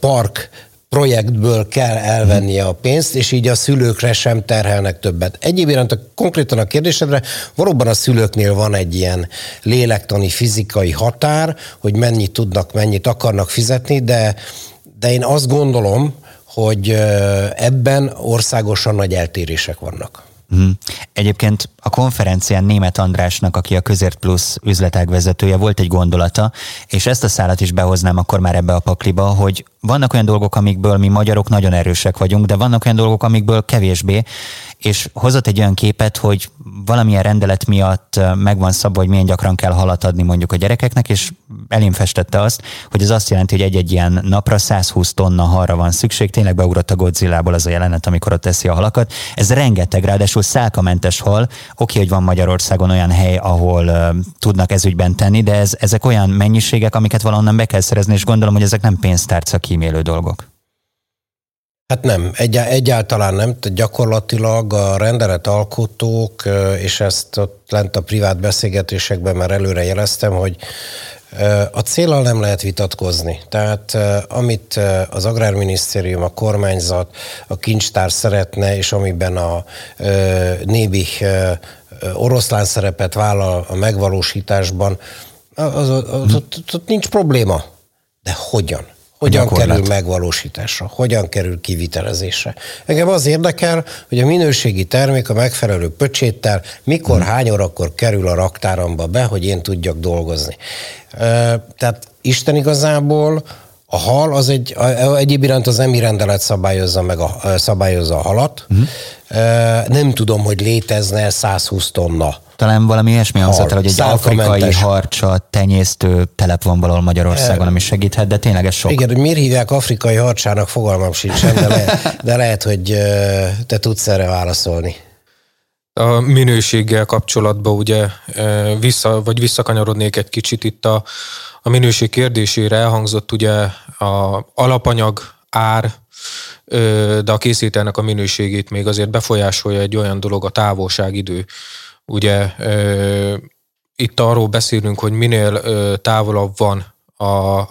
park projektből kell elvennie a pénzt, és így a szülőkre sem terhelnek többet. Egyéb iránt a, konkrétan a kérdésedre, valóban a szülőknél van egy ilyen lélektani, fizikai határ, hogy mennyit tudnak, mennyit akarnak fizetni, de, de én azt gondolom, hogy ebben országosan nagy eltérések vannak. Mm. Egyébként a konferencián német Andrásnak, aki a Közért Plus üzletág vezetője, volt egy gondolata, és ezt a szállat is behoznám akkor már ebbe a pakliba, hogy vannak olyan dolgok, amikből mi magyarok nagyon erősek vagyunk, de vannak olyan dolgok, amikből kevésbé, és hozott egy olyan képet, hogy valamilyen rendelet miatt megvan szabva, hogy milyen gyakran kell halat adni mondjuk a gyerekeknek, és elém festette azt, hogy ez azt jelenti, hogy egy-egy ilyen napra 120 tonna halra van szükség. Tényleg beugrott a Godzilla-ból az a jelenet, amikor ott teszi a halakat. Ez rengeteg, ráadásul szálkamentes hal. Oké, hogy van Magyarországon olyan hely, ahol uh, tudnak ezügyben tenni, de ez, ezek olyan mennyiségek, amiket valahonnan be kell szerezni, és gondolom, hogy ezek nem pénztárca kímélő dolgok. Hát nem, egy, egyáltalán nem. Gyakorlatilag a rendelet alkotók, és ezt ott lent a privát beszélgetésekben már előre jeleztem, hogy a célral nem lehet vitatkozni. Tehát amit az Agrárminisztérium, a kormányzat, a kincstár szeretne, és amiben a nébi oroszlán szerepet vállal a megvalósításban, az, az, az, ott, ott nincs probléma. De hogyan? Hogyan kerül megvalósításra, hogyan kerül kivitelezésre. Engem az érdekel, hogy a minőségi termék a megfelelő pöcséttel mikor, hmm. hány órakor kerül a raktáramba be, hogy én tudjak dolgozni. Tehát Isten igazából a hal az egy, egyéb iránt az emi rendelet szabályozza meg a, szabályozza a halat. Uh-huh. Nem tudom, hogy létezne 120 tonna talán valami ilyesmi hangzott el, hogy egy afrikai harcsa tenyésztő telep van valahol Magyarországon, ami segíthet, de tényleg ez sok. Igen, hogy miért hívják afrikai harcsának, fogalmam sincsen, de, le, de lehet, hogy te tudsz erre válaszolni. A minőséggel kapcsolatban ugye vissza, vagy visszakanyarodnék egy kicsit itt a, a minőség kérdésére elhangzott ugye a alapanyag ár, de a készítenek a minőségét még azért befolyásolja egy olyan dolog, a távolságidő. Ugye itt arról beszélünk, hogy minél távolabb van a,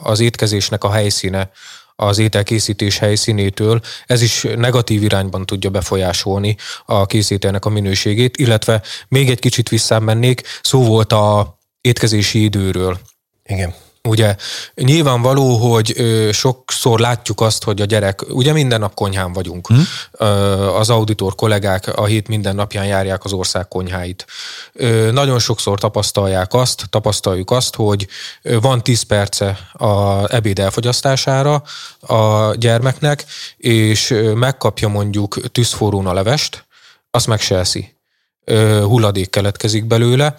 az étkezésnek a helyszíne az ételkészítés helyszínétől, ez is negatív irányban tudja befolyásolni a készítőnek a minőségét, illetve még egy kicsit visszamennék, szó volt a étkezési időről. Igen. Ugye nyilvánvaló, hogy ö, sokszor látjuk azt, hogy a gyerek, ugye minden nap konyhán vagyunk. Hmm. Ö, az auditor kollégák a hét minden napján járják az ország konyháit. Ö, nagyon sokszor tapasztalják azt, tapasztaljuk azt, hogy van 10 perce a ebéd elfogyasztására a gyermeknek, és megkapja mondjuk tűzforrón a levest, azt meg se eszi. Ö, hulladék keletkezik belőle.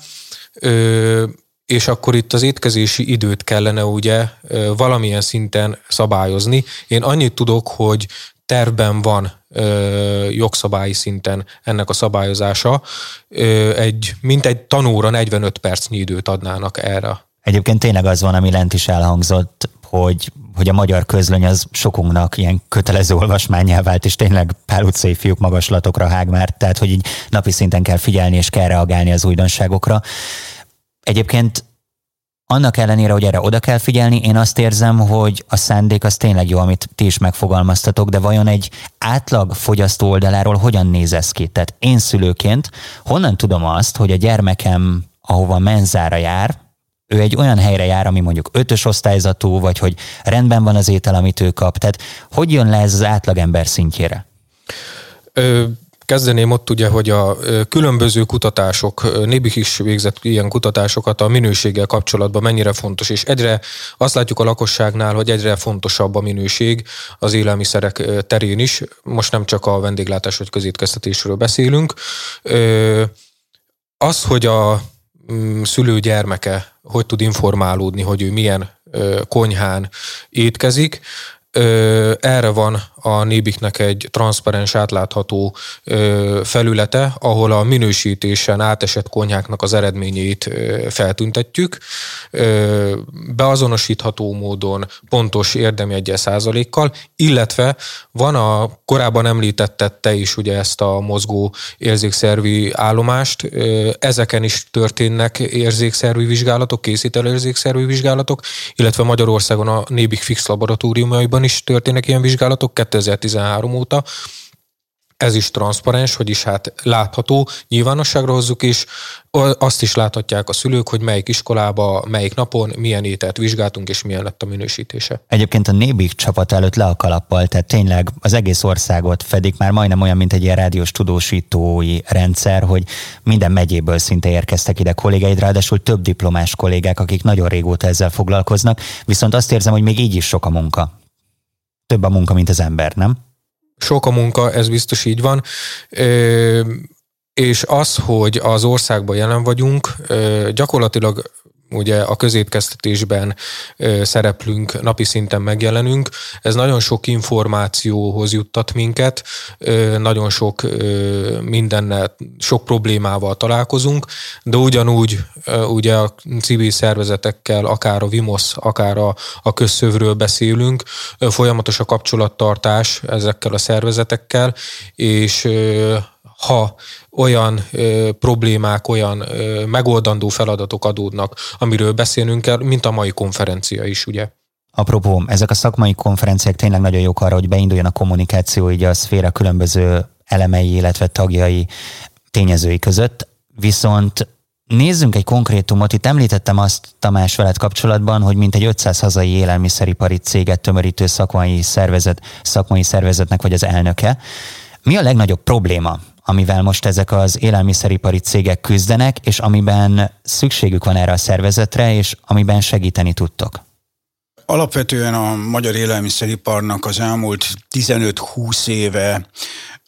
Ö, és akkor itt az étkezési időt kellene ugye valamilyen szinten szabályozni. Én annyit tudok, hogy tervben van ö, jogszabályi szinten ennek a szabályozása. Ö, egy, mint egy tanóra 45 percnyi időt adnának erre. Egyébként tényleg az van, ami lent is elhangzott, hogy, hogy a magyar közlöny az sokunknak ilyen kötelező olvasmányá vált, és tényleg Pál utcai fiúk magaslatokra hág már, tehát hogy így napi szinten kell figyelni és kell reagálni az újdonságokra. Egyébként annak ellenére, hogy erre oda kell figyelni, én azt érzem, hogy a szándék az tényleg jó, amit ti is megfogalmaztatok, de vajon egy átlag fogyasztó oldaláról hogyan néz ez ki? Tehát én szülőként honnan tudom azt, hogy a gyermekem, ahova menzára jár, ő egy olyan helyre jár, ami mondjuk ötös osztályzatú, vagy hogy rendben van az étel, amit ő kap. Tehát hogy jön le ez az átlagember szintjére? Ö, Kezdeném ott ugye, hogy a különböző kutatások, Nébik is végzett ilyen kutatásokat a minőséggel kapcsolatban mennyire fontos, és egyre azt látjuk a lakosságnál, hogy egyre fontosabb a minőség az élelmiszerek terén is. Most nem csak a vendéglátás vagy közétkeztetésről beszélünk. Az, hogy a mm, szülő gyermeke hogy tud informálódni, hogy ő milyen konyhán étkezik, erre van a Nébiknek egy transzparens, átlátható felülete, ahol a minősítésen átesett konyháknak az eredményeit feltüntetjük, beazonosítható módon pontos érdemi egyes százalékkal, illetve van a korábban említetted te is ugye ezt a mozgó érzékszervi állomást, ezeken is történnek érzékszervi vizsgálatok, készítő érzékszervi vizsgálatok, illetve Magyarországon a Nébik Fix laboratóriumaiban is történnek ilyen vizsgálatok, 2013 óta, ez is transzparens, vagyis hát látható, nyilvánosságra hozzuk is, azt is láthatják a szülők, hogy melyik iskolába, melyik napon milyen ételt vizsgáltunk, és milyen lett a minősítése. Egyébként a Nébik csapat előtt le a kalappal, tehát tényleg az egész országot fedik már majdnem olyan, mint egy ilyen rádiós tudósítói rendszer, hogy minden megyéből szinte érkeztek ide kollégáid, ráadásul több diplomás kollégák, akik nagyon régóta ezzel foglalkoznak, viszont azt érzem, hogy még így is sok a munka. Több a munka, mint az ember, nem? Sok a munka, ez biztos így van. És az, hogy az országban jelen vagyunk, gyakorlatilag ugye a közétkeztetésben szereplünk, napi szinten megjelenünk. Ez nagyon sok információhoz juttat minket, nagyon sok mindennel, sok problémával találkozunk, de ugyanúgy ugye a civil szervezetekkel, akár a VIMOS, akár a, a közszövről beszélünk, folyamatos a kapcsolattartás ezekkel a szervezetekkel, és ha olyan ö, problémák, olyan ö, megoldandó feladatok adódnak, amiről beszélnünk kell, mint a mai konferencia is, ugye. Apropó, ezek a szakmai konferenciák tényleg nagyon jók arra, hogy beinduljon a kommunikáció így a szféra különböző elemei, illetve tagjai, tényezői között. Viszont Nézzünk egy konkrétumot. Itt említettem azt Tamás veled kapcsolatban, hogy mintegy 500 hazai élelmiszeripari céget tömörítő szakmai szervezet, szakmai szervezetnek vagy az elnöke. Mi a legnagyobb probléma amivel most ezek az élelmiszeripari cégek küzdenek, és amiben szükségük van erre a szervezetre, és amiben segíteni tudtok? Alapvetően a magyar élelmiszeriparnak az elmúlt 15-20 éve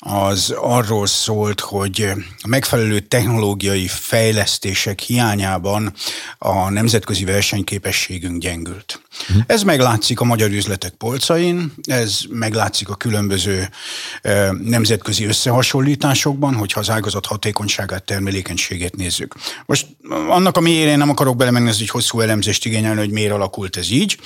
az arról szólt, hogy a megfelelő technológiai fejlesztések hiányában a nemzetközi versenyképességünk gyengült. Uh-huh. Ez meglátszik a magyar üzletek polcain, ez meglátszik a különböző nemzetközi összehasonlításokban, hogyha az ágazat hatékonyságát, termelékenységét nézzük. Most annak a mélyére nem akarok belemenni, ez egy hosszú elemzést igényelni, hogy miért alakult ez így,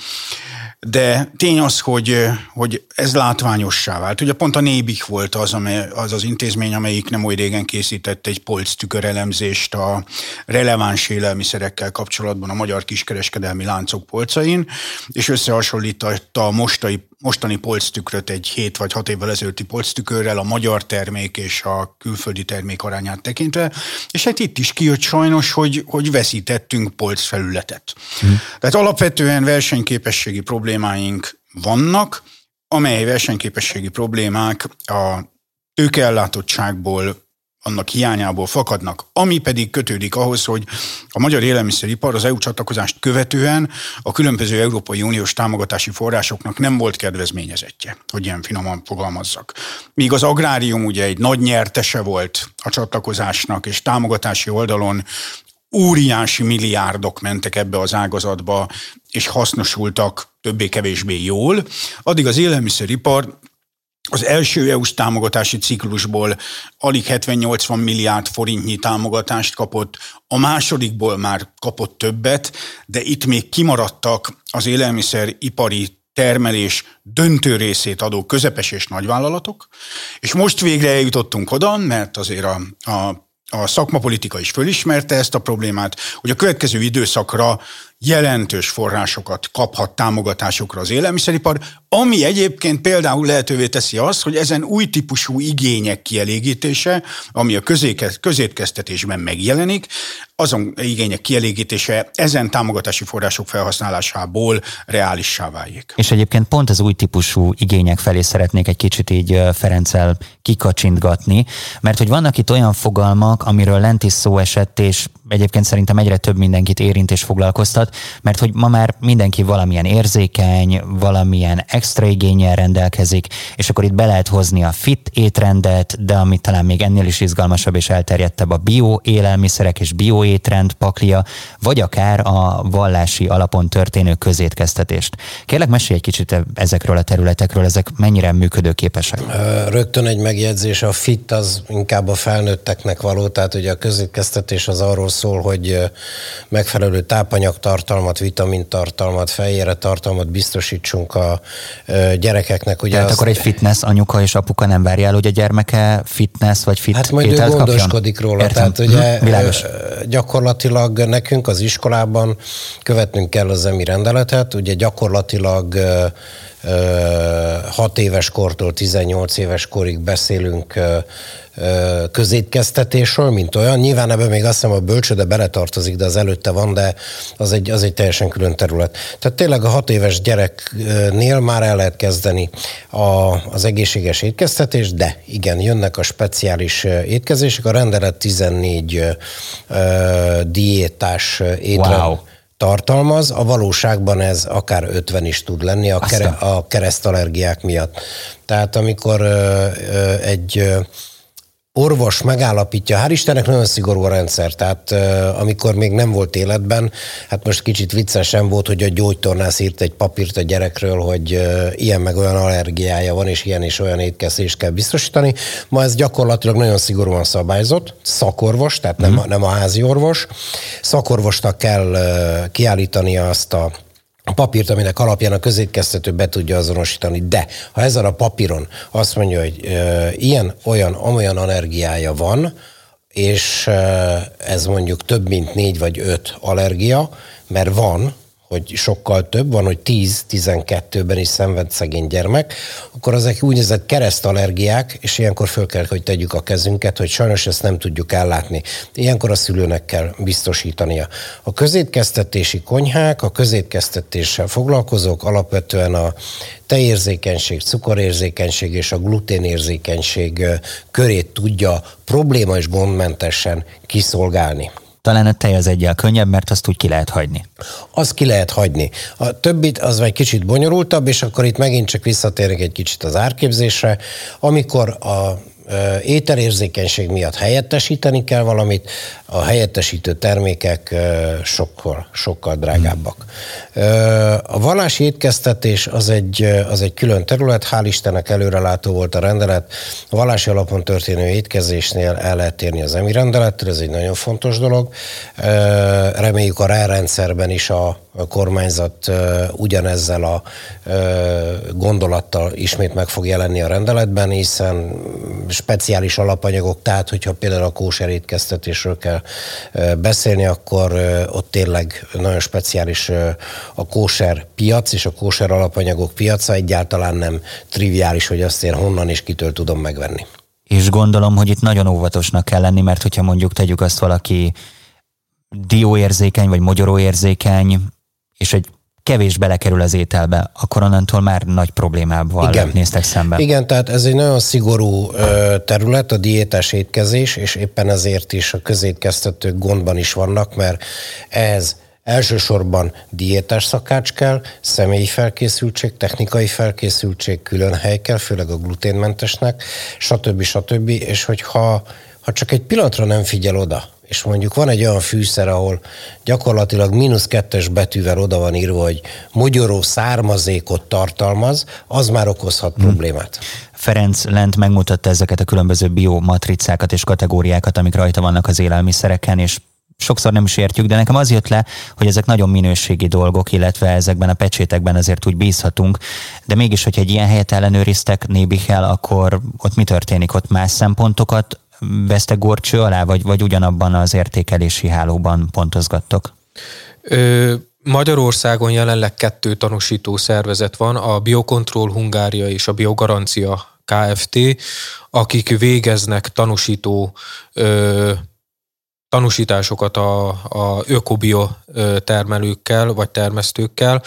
de tény az, hogy, hogy ez látványossá vált. Ugye pont a Nébik volt az, amely, az az intézmény, amelyik nem oly régen készített egy polc tükörelemzést a releváns élelmiszerekkel kapcsolatban a magyar kiskereskedelmi láncok polcain, és összehasonlította a mostai mostani polctükröt egy 7 vagy 6 évvel ezelőtti polctükörrel a magyar termék és a külföldi termék arányát tekintve, és hát itt is kijött sajnos, hogy, hogy veszítettünk polcfelületet. Hmm. Tehát alapvetően versenyképességi problémáink vannak, amely versenyképességi problémák a tőkeellátottságból annak hiányából fakadnak, ami pedig kötődik ahhoz, hogy a magyar élelmiszeripar az EU csatlakozást követően a különböző Európai Uniós támogatási forrásoknak nem volt kedvezményezettje, hogy ilyen finoman fogalmazzak. Míg az agrárium ugye egy nagy nyertese volt a csatlakozásnak, és támogatási oldalon óriási milliárdok mentek ebbe az ágazatba, és hasznosultak többé-kevésbé jól, addig az élelmiszeripar az első EU-s támogatási ciklusból alig 70-80 milliárd forintnyi támogatást kapott, a másodikból már kapott többet, de itt még kimaradtak az élelmiszeripari termelés döntő részét adó közepes és nagyvállalatok, és most végre eljutottunk oda, mert azért a, a a szakmapolitika is fölismerte ezt a problémát, hogy a következő időszakra jelentős forrásokat kaphat támogatásokra az élelmiszeripar, ami egyébként például lehetővé teszi azt, hogy ezen új típusú igények kielégítése, ami a közétkeztetésben megjelenik, azon igények kielégítése ezen támogatási források felhasználásából reálissá váljék. És egyébként pont az új típusú igények felé szeretnék egy kicsit így Ferenccel kikacsintgatni, mert hogy vannak itt olyan fogalmak, amiről lent is szó esett, és egyébként szerintem egyre több mindenkit érint és foglalkoztat, mert hogy ma már mindenki valamilyen érzékeny, valamilyen extra igényel rendelkezik, és akkor itt be lehet hozni a fit étrendet, de ami talán még ennél is izgalmasabb és elterjedtebb a bio élelmiszerek és bio étrend paklia, vagy akár a vallási alapon történő közétkeztetést. Kérlek, mesélj egy kicsit ezekről a területekről, ezek mennyire működőképesek? Rögtön egy megjegyzés, a fit az inkább a felnőtteknek való, tehát ugye a közétkeztetés az arról szól, hogy megfelelő tápanyagtartalmat, vitamintartalmat, fejére tartalmat biztosítsunk a gyerekeknek. Ugye Tehát az... akkor egy fitness anyuka és apuka nem várja el, hogy a gyermeke fitness vagy fit Hát majd ő gondoskodik kapjon? róla. Értem. Tehát ugye hm, Világos. gyakorlatilag nekünk az iskolában követnünk kell az emi rendeletet, ugye gyakorlatilag 6 éves kortól 18 éves korig beszélünk közétkeztetésről, mint olyan. Nyilván ebben még azt hiszem a bölcsőde beletartozik, de az előtte van, de az egy, az egy teljesen külön terület. Tehát tényleg a hat éves gyereknél már el lehet kezdeni a, az egészséges étkeztetést, de igen, jönnek a speciális étkezések. A rendelet 14 uh, diétás étrend. Wow tartalmaz, a valóságban ez akár 50 is tud lenni a, kere, a keresztallergiák miatt. Tehát amikor ö, ö, egy ö, orvos megállapítja, hál' Istennek nagyon szigorú a rendszer, tehát amikor még nem volt életben, hát most kicsit viccesen volt, hogy a gyógytornász írt egy papírt a gyerekről, hogy ilyen meg olyan allergiája van, és ilyen és olyan étkezést kell biztosítani. Ma ez gyakorlatilag nagyon szigorúan szabályzott, szakorvos, tehát nem, mm. nem a házi orvos. Szakorvosnak kell kiállítani azt a papírt, aminek alapján a közétkeztető be tudja azonosítani. De ha ezen a papíron azt mondja, hogy e, ilyen, olyan, amolyan allergiája van, és e, ez mondjuk több, mint négy vagy öt allergia, mert van, hogy sokkal több, van, hogy 10-12-ben is szenved szegény gyermek, akkor ezek úgynevezett keresztallergiák, és ilyenkor föl kell, hogy tegyük a kezünket, hogy sajnos ezt nem tudjuk ellátni. Ilyenkor a szülőnek kell biztosítania. A közétkeztetési konyhák, a közétkeztetéssel foglalkozók alapvetően a tejérzékenység, cukorérzékenység és a gluténérzékenység körét tudja probléma és gondmentesen kiszolgálni. Talán a tej az egyel könnyebb, mert azt úgy ki lehet hagyni. Azt ki lehet hagyni. A többit az egy kicsit bonyolultabb, és akkor itt megint csak visszatérek egy kicsit az árképzésre. Amikor a ételérzékenység miatt helyettesíteni kell valamit, a helyettesítő termékek sokkal, sokkal drágábbak. A vallási étkeztetés az egy, az egy külön terület, hál' Istennek előrelátó volt a rendelet. A vallási alapon történő étkezésnél el lehet térni az emi rendelettől, ez egy nagyon fontos dolog. Reméljük a rárendszerben is a kormányzat ugyanezzel a gondolattal ismét meg fog jelenni a rendeletben, hiszen speciális alapanyagok, tehát hogyha például a kóserétkeztetésről kell beszélni, akkor ott tényleg nagyon speciális a kóser piac és a kóser alapanyagok piaca egyáltalán nem triviális, hogy azt én honnan és kitől tudom megvenni. És gondolom, hogy itt nagyon óvatosnak kell lenni, mert hogyha mondjuk tegyük azt valaki dióérzékeny vagy mogyoróérzékeny, és egy kevés belekerül az ételbe, akkor onnantól már nagy problémával Igen. néztek szembe. Igen, tehát ez egy nagyon szigorú terület, a diétás étkezés, és éppen ezért is a közétkeztetők gondban is vannak, mert ez Elsősorban diétás szakács kell, személyi felkészültség, technikai felkészültség, külön hely kell, főleg a gluténmentesnek, stb. stb. És hogyha ha csak egy pillanatra nem figyel oda, és mondjuk van egy olyan fűszer, ahol gyakorlatilag mínusz kettes betűvel oda van írva, hogy mogyoró származékot tartalmaz, az már okozhat hmm. problémát. Ferenc lent megmutatta ezeket a különböző biomatricákat és kategóriákat, amik rajta vannak az élelmiszereken, és sokszor nem is értjük, de nekem az jött le, hogy ezek nagyon minőségi dolgok, illetve ezekben a pecsétekben azért úgy bízhatunk, de mégis, hogyha egy ilyen helyet ellenőriztek Nébichel, akkor ott mi történik? Ott más szempontokat vesztek gorcső alá, vagy, vagy ugyanabban az értékelési hálóban pontozgattok? Ö, Magyarországon jelenleg kettő tanúsító szervezet van, a Biocontrol Hungária és a Biogarancia Kft., akik végeznek tanúsító ö, tanúsításokat a, a ökobio termelőkkel vagy termesztőkkel.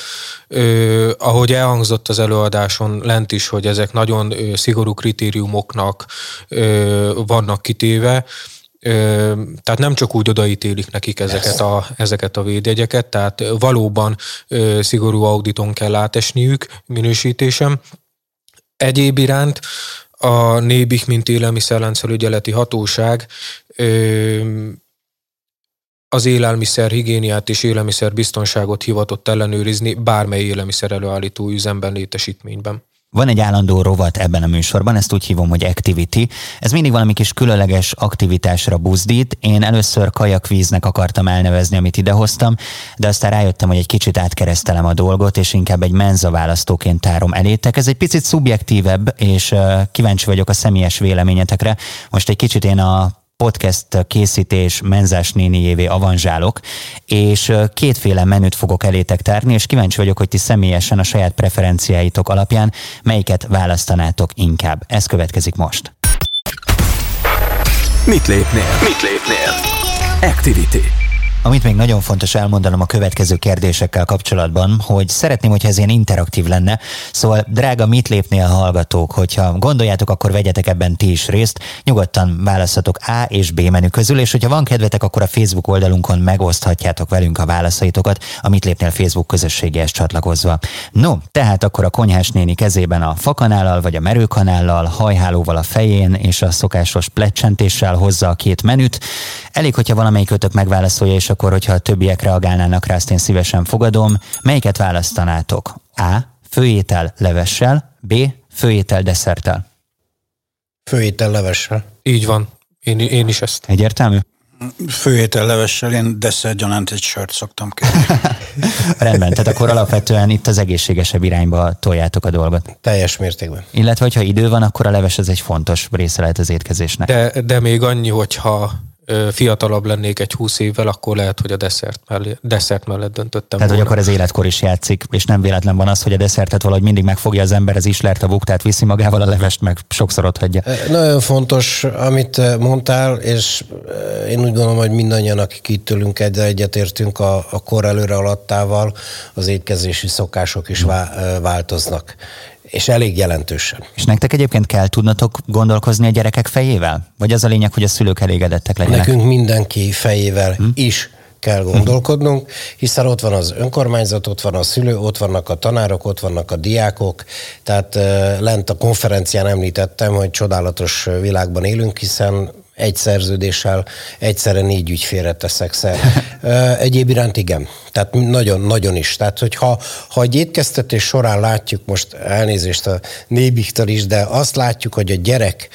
Ö, ahogy elhangzott az előadáson lent is, hogy ezek nagyon ö, szigorú kritériumoknak ö, vannak kitéve, Ö, tehát nem csak úgy odaítélik nekik ezeket a, ezeket a védjegyeket, tehát valóban ö, szigorú auditon kell átesniük minősítésem. Egyéb iránt a Nébik, mint élelmiszerláncelőgyeleti hatóság ö, az élelmiszer higiéniát és élelmiszer biztonságot hivatott ellenőrizni bármely élelmiszer előállító üzemben, létesítményben. Van egy állandó rovat ebben a műsorban, ezt úgy hívom, hogy Activity. Ez mindig valami kis különleges aktivitásra buzdít. Én először kajakvíznek akartam elnevezni, amit idehoztam, de aztán rájöttem, hogy egy kicsit átkeresztelem a dolgot, és inkább egy menza választóként tárom elétek. Ez egy picit szubjektívebb, és kíváncsi vagyok a személyes véleményetekre. Most egy kicsit én a podcast készítés menzás néniévé avanzsálok, és kétféle menüt fogok elétek tárni, és kíváncsi vagyok, hogy ti személyesen a saját preferenciáitok alapján melyiket választanátok inkább. Ez következik most. Mit lépnél? Mit lépnél? Activity. Amit még nagyon fontos elmondanom a következő kérdésekkel kapcsolatban, hogy szeretném, hogyha ez ilyen interaktív lenne. Szóval, drága, mit lépnél hallgatók, hogyha gondoljátok, akkor vegyetek ebben ti is részt. Nyugodtan választhatok A és B menü közül, és hogyha van kedvetek, akkor a Facebook oldalunkon megoszthatjátok velünk a válaszaitokat, a Mit lépnél Facebook közösségéhez csatlakozva. No, tehát akkor a konyhás néni kezében a fakanállal vagy a merőkanállal, hajhálóval a fején és a szokásos plecsentéssel hozza a két menüt. Elég, hogyha valamelyik ötök megválaszolja, és akkor, hogyha a többiek reagálnának rá, azt én szívesen fogadom. Melyiket választanátok? A. Főétel levessel, B. Főétel desszerttel. Főétel levessel. Így van. Én, én is ezt. Egyértelmű? Főétel levessel, én desszert gyanánt egy sört szoktam kérni. Rendben, tehát akkor alapvetően itt az egészségesebb irányba toljátok a dolgot. Teljes mértékben. Illetve, hogyha idő van, akkor a leves az egy fontos része lehet az étkezésnek. De, de még annyi, hogyha fiatalabb lennék egy húsz évvel, akkor lehet, hogy a desszert mellett, desszert mellett döntöttem Tehát, volna. hogy akkor az életkor is játszik, és nem véletlen van az, hogy a desszertet valahogy mindig megfogja az ember, az islert a buktát viszi magával, a levest meg sokszor ott hagyja. Nagyon fontos, amit mondtál, és én úgy gondolom, hogy mindannyian, akik itt ülünk, egyre egyetértünk a, a kor előre alattával, az étkezési szokások is vá- változnak és elég jelentősen. És nektek egyébként kell tudnatok gondolkozni a gyerekek fejével? Vagy az a lényeg, hogy a szülők elégedettek legyenek? Nekünk mindenki fejével hm? is kell gondolkodnunk, hiszen ott van az önkormányzat, ott van a szülő, ott vannak a tanárok, ott vannak a diákok, tehát lent a konferencián említettem, hogy csodálatos világban élünk, hiszen egy szerződéssel egyszerre négy ügyfélre teszek szer. Egyéb iránt igen. Tehát nagyon-nagyon is. Tehát, hogyha ha egy étkeztetés során látjuk, most elnézést a nébiktől is, de azt látjuk, hogy a gyerek,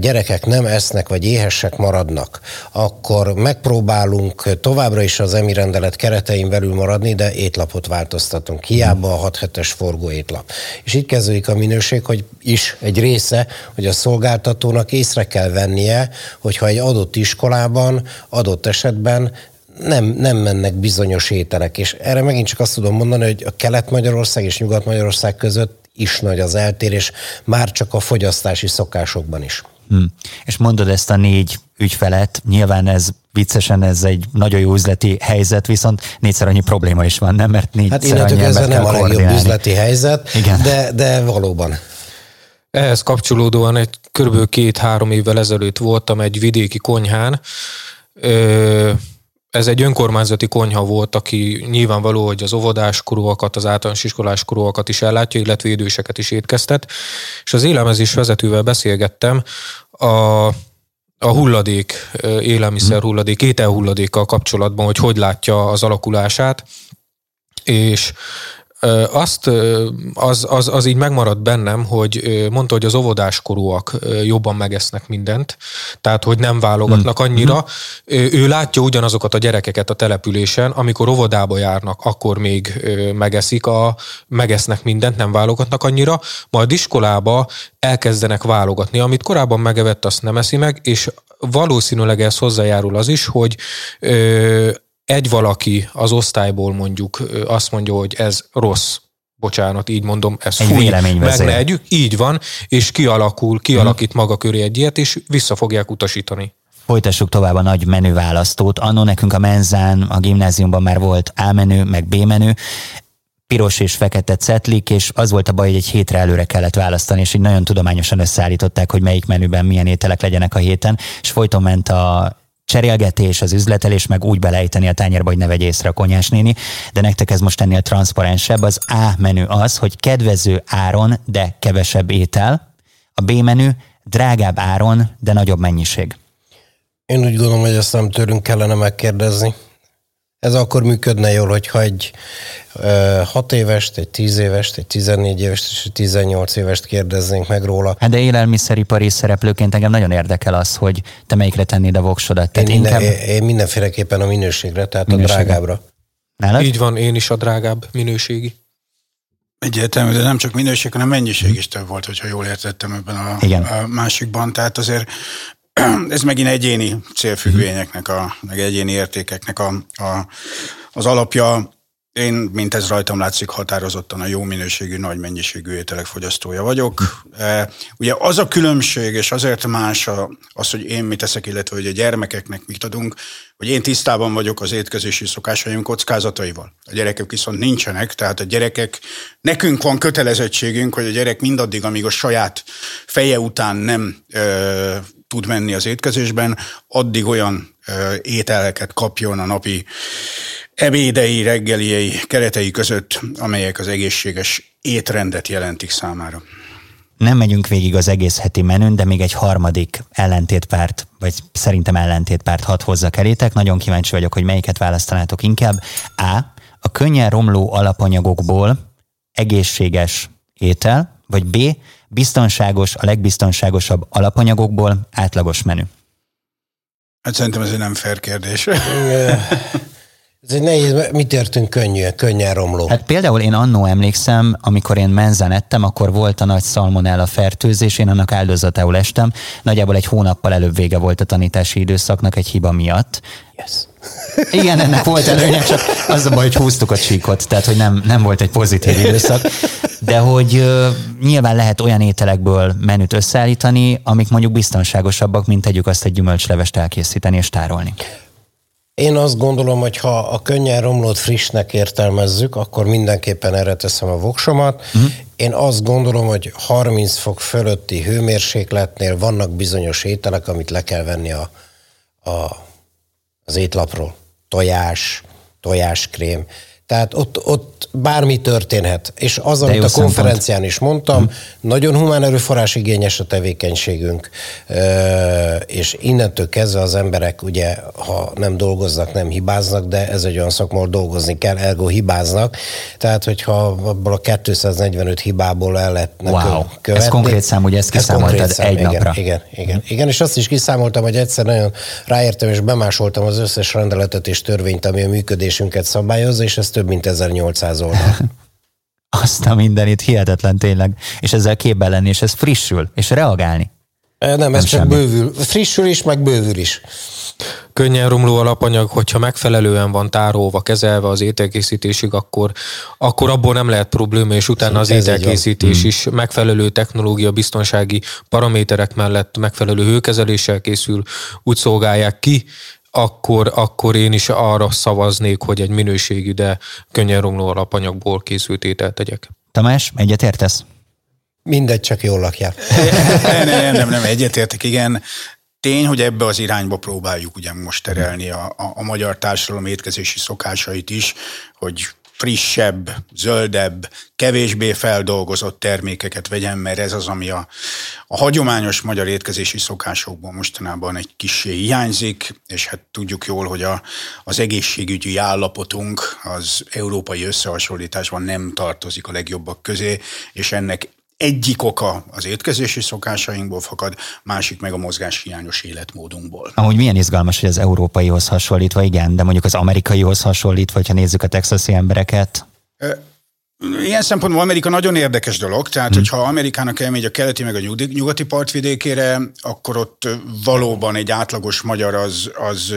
gyerekek nem esznek, vagy éhesek maradnak, akkor megpróbálunk továbbra is az emi rendelet keretein belül maradni, de étlapot változtatunk. Hiába a 6 7 forgó étlap. És itt kezdődik a minőség, hogy is egy része, hogy a szolgáltatónak észre kell vennie, hogyha egy adott iskolában, adott esetben nem, nem mennek bizonyos ételek, és erre megint csak azt tudom mondani, hogy a Kelet-Magyarország és Nyugat-Magyarország között is nagy az eltérés, már csak a fogyasztási szokásokban is. Hmm. És mondod ezt a négy ügyfelet, nyilván ez viccesen ez egy nagyon jó üzleti helyzet, viszont négyszer annyi probléma is van, nem? Mert négyszer hát annyi ez nem a legjobb üzleti helyzet, Igen. De, de valóban. Ehhez kapcsolódóan egy kb. két-három évvel ezelőtt voltam egy vidéki konyhán. Ez egy önkormányzati konyha volt, aki nyilvánvaló, hogy az óvodás korúakat, az általános iskolás korúakat is ellátja, illetve időseket is étkeztet. És az élelmezés vezetővel beszélgettem a a hulladék, élelmiszer hulladék, ételhulladékkal kapcsolatban, hogy hogy látja az alakulását, és azt, az, az, az így megmaradt bennem, hogy mondta, hogy az óvodáskorúak jobban megesznek mindent, tehát hogy nem válogatnak hmm. annyira. Ő látja ugyanazokat a gyerekeket a településen, amikor óvodába járnak, akkor még megeszik, a, megesznek mindent, nem válogatnak annyira, majd iskolába elkezdenek válogatni. Amit korábban megevett, azt nem eszi meg, és valószínűleg ez hozzájárul az is, hogy egy valaki az osztályból mondjuk azt mondja, hogy ez rossz, bocsánat, így mondom, ez egy fúj, meg ne együk, így van, és kialakul, kialakít hmm. maga köré egy ilyet, és vissza fogják utasítani. Folytassuk tovább a nagy menüválasztót. Annó nekünk a menzán, a gimnáziumban már volt A menü, meg B menü, piros és fekete cetlik, és az volt a baj, hogy egy hétre előre kellett választani, és így nagyon tudományosan összeállították, hogy melyik menüben milyen ételek legyenek a héten, és folyton ment a cserélgetés, az üzletelés, meg úgy belejteni a tányérba, hogy ne vegy észre a konyás néni, de nektek ez most ennél transzparensebb. Az A menü az, hogy kedvező áron, de kevesebb étel. A B menü drágább áron, de nagyobb mennyiség. Én úgy gondolom, hogy ezt nem tőlünk kellene megkérdezni. Ez akkor működne jól, hogyha egy 6 évest, egy 10 évest, egy 14 évest és egy 18 évest kérdeznénk meg róla. Hát de élelmiszeripari szereplőként engem nagyon érdekel az, hogy te melyikre tennéd a voksodat. Én, minden, inkább... én mindenféleképpen a minőségre, tehát minőségre. a drágábbra. Nálad? Így van, én is a drágább minőségi. Egyértelmű, de nem csak minőség, hanem mennyiség is több volt, hogyha jól értettem ebben a, Igen. a másikban. Tehát azért ez megint egyéni célfüggvényeknek, a, meg egyéni értékeknek a, a, az alapja. Én, mint ez rajtam látszik, határozottan a jó minőségű, nagy mennyiségű ételek fogyasztója vagyok. E, ugye az a különbség, és azért más az, hogy én mit teszek, illetve hogy a gyermekeknek mit adunk, hogy én tisztában vagyok az étkezési szokásaim kockázataival. A gyerekek viszont nincsenek, tehát a gyerekek, nekünk van kötelezettségünk, hogy a gyerek mindaddig, amíg a saját feje után nem ö, tud menni az étkezésben, addig olyan ételeket kapjon a napi ebédei, reggeliei, keretei között, amelyek az egészséges étrendet jelentik számára. Nem megyünk végig az egész heti menün, de még egy harmadik ellentétpárt, vagy szerintem ellentétpárt hat hozzak elétek. Nagyon kíváncsi vagyok, hogy melyiket választanátok inkább. A. A könnyen romló alapanyagokból egészséges étel, vagy B. Biztonságos, a legbiztonságosabb alapanyagokból átlagos menü. Hát szerintem ez egy nem fair kérdés. Ez egy nehéz, mit értünk könnyű, könnyen romló? Hát például én annó emlékszem, amikor én menzen ettem, akkor volt a nagy szalmonella fertőzés, én annak áldozatául estem. Nagyjából egy hónappal előbb vége volt a tanítási időszaknak egy hiba miatt. Yes. Igen, ennek volt előnye, csak az a baj, hogy húztuk a csíkot, tehát hogy nem, nem volt egy pozitív időszak. De hogy uh, nyilván lehet olyan ételekből menüt összeállítani, amik mondjuk biztonságosabbak, mint tegyük azt egy gyümölcslevest elkészíteni és tárolni. Én azt gondolom, hogy ha a könnyen romlót frissnek értelmezzük, akkor mindenképpen erre teszem a voksomat. Uh-huh. Én azt gondolom, hogy 30 fok fölötti hőmérsékletnél vannak bizonyos ételek, amit le kell venni a, a, az étlapról. Tojás, tojáskrém. Tehát ott, ott bármi történhet. És az, amit a konferencián szempont. is mondtam, hmm. nagyon humán erőforrás igényes a tevékenységünk, és innentől kezdve az emberek ugye, ha nem dolgoznak, nem hibáznak, de ez egy olyan szakma, ahol dolgozni kell, ergo hibáznak. Tehát, hogyha abból a 245 hibából el lehetne wow. követni. Ez konkrét szám, ugye ezt kiszámoltad szám, egy igen, napra. Igen, igen, igen, és azt is kiszámoltam, hogy egyszer nagyon ráértem, és bemásoltam az összes rendeletet és törvényt, ami a működésünket szabályozza, és ezt több mint 1800 oldal. Azt a mindenit, hihetetlen tényleg. És ezzel képben lenni, és ez frissül, és reagálni. Nem, nem ez csak semmi. bővül. Frissül is, meg bővül is. Könnyen romló alapanyag, hogyha megfelelően van tárolva, kezelve az ételkészítésig, akkor, akkor abból nem lehet probléma, és utána az ételkészítés hmm. is megfelelő technológia, biztonsági paraméterek mellett megfelelő hőkezeléssel készül, úgy szolgálják ki, akkor, akkor én is arra szavaznék, hogy egy minőségű, de könnyen romló alapanyagból készült ételt tegyek. Tamás, egyetértesz? Mindegy, csak jól lakják. nem, nem, nem, nem, egyetértek, igen. Tény, hogy ebbe az irányba próbáljuk ugye most terelni a, a, a magyar társadalom étkezési szokásait is, hogy frissebb, zöldebb, kevésbé feldolgozott termékeket vegyen, mert ez az, ami a, a hagyományos magyar étkezési szokásokból mostanában egy kicsi hiányzik, és hát tudjuk jól, hogy a, az egészségügyi állapotunk az európai összehasonlításban nem tartozik a legjobbak közé, és ennek egyik oka az étkezési szokásainkból fakad, másik meg a mozgáshiányos életmódunkból. Amúgy milyen izgalmas, hogy az európaihoz hasonlítva, igen, de mondjuk az amerikaihoz hasonlítva, ha nézzük a texasi embereket. Ilyen szempontból Amerika nagyon érdekes dolog, tehát hmm. hogyha Amerikának elmegy a keleti meg a nyugati partvidékére, akkor ott valóban egy átlagos magyar az... az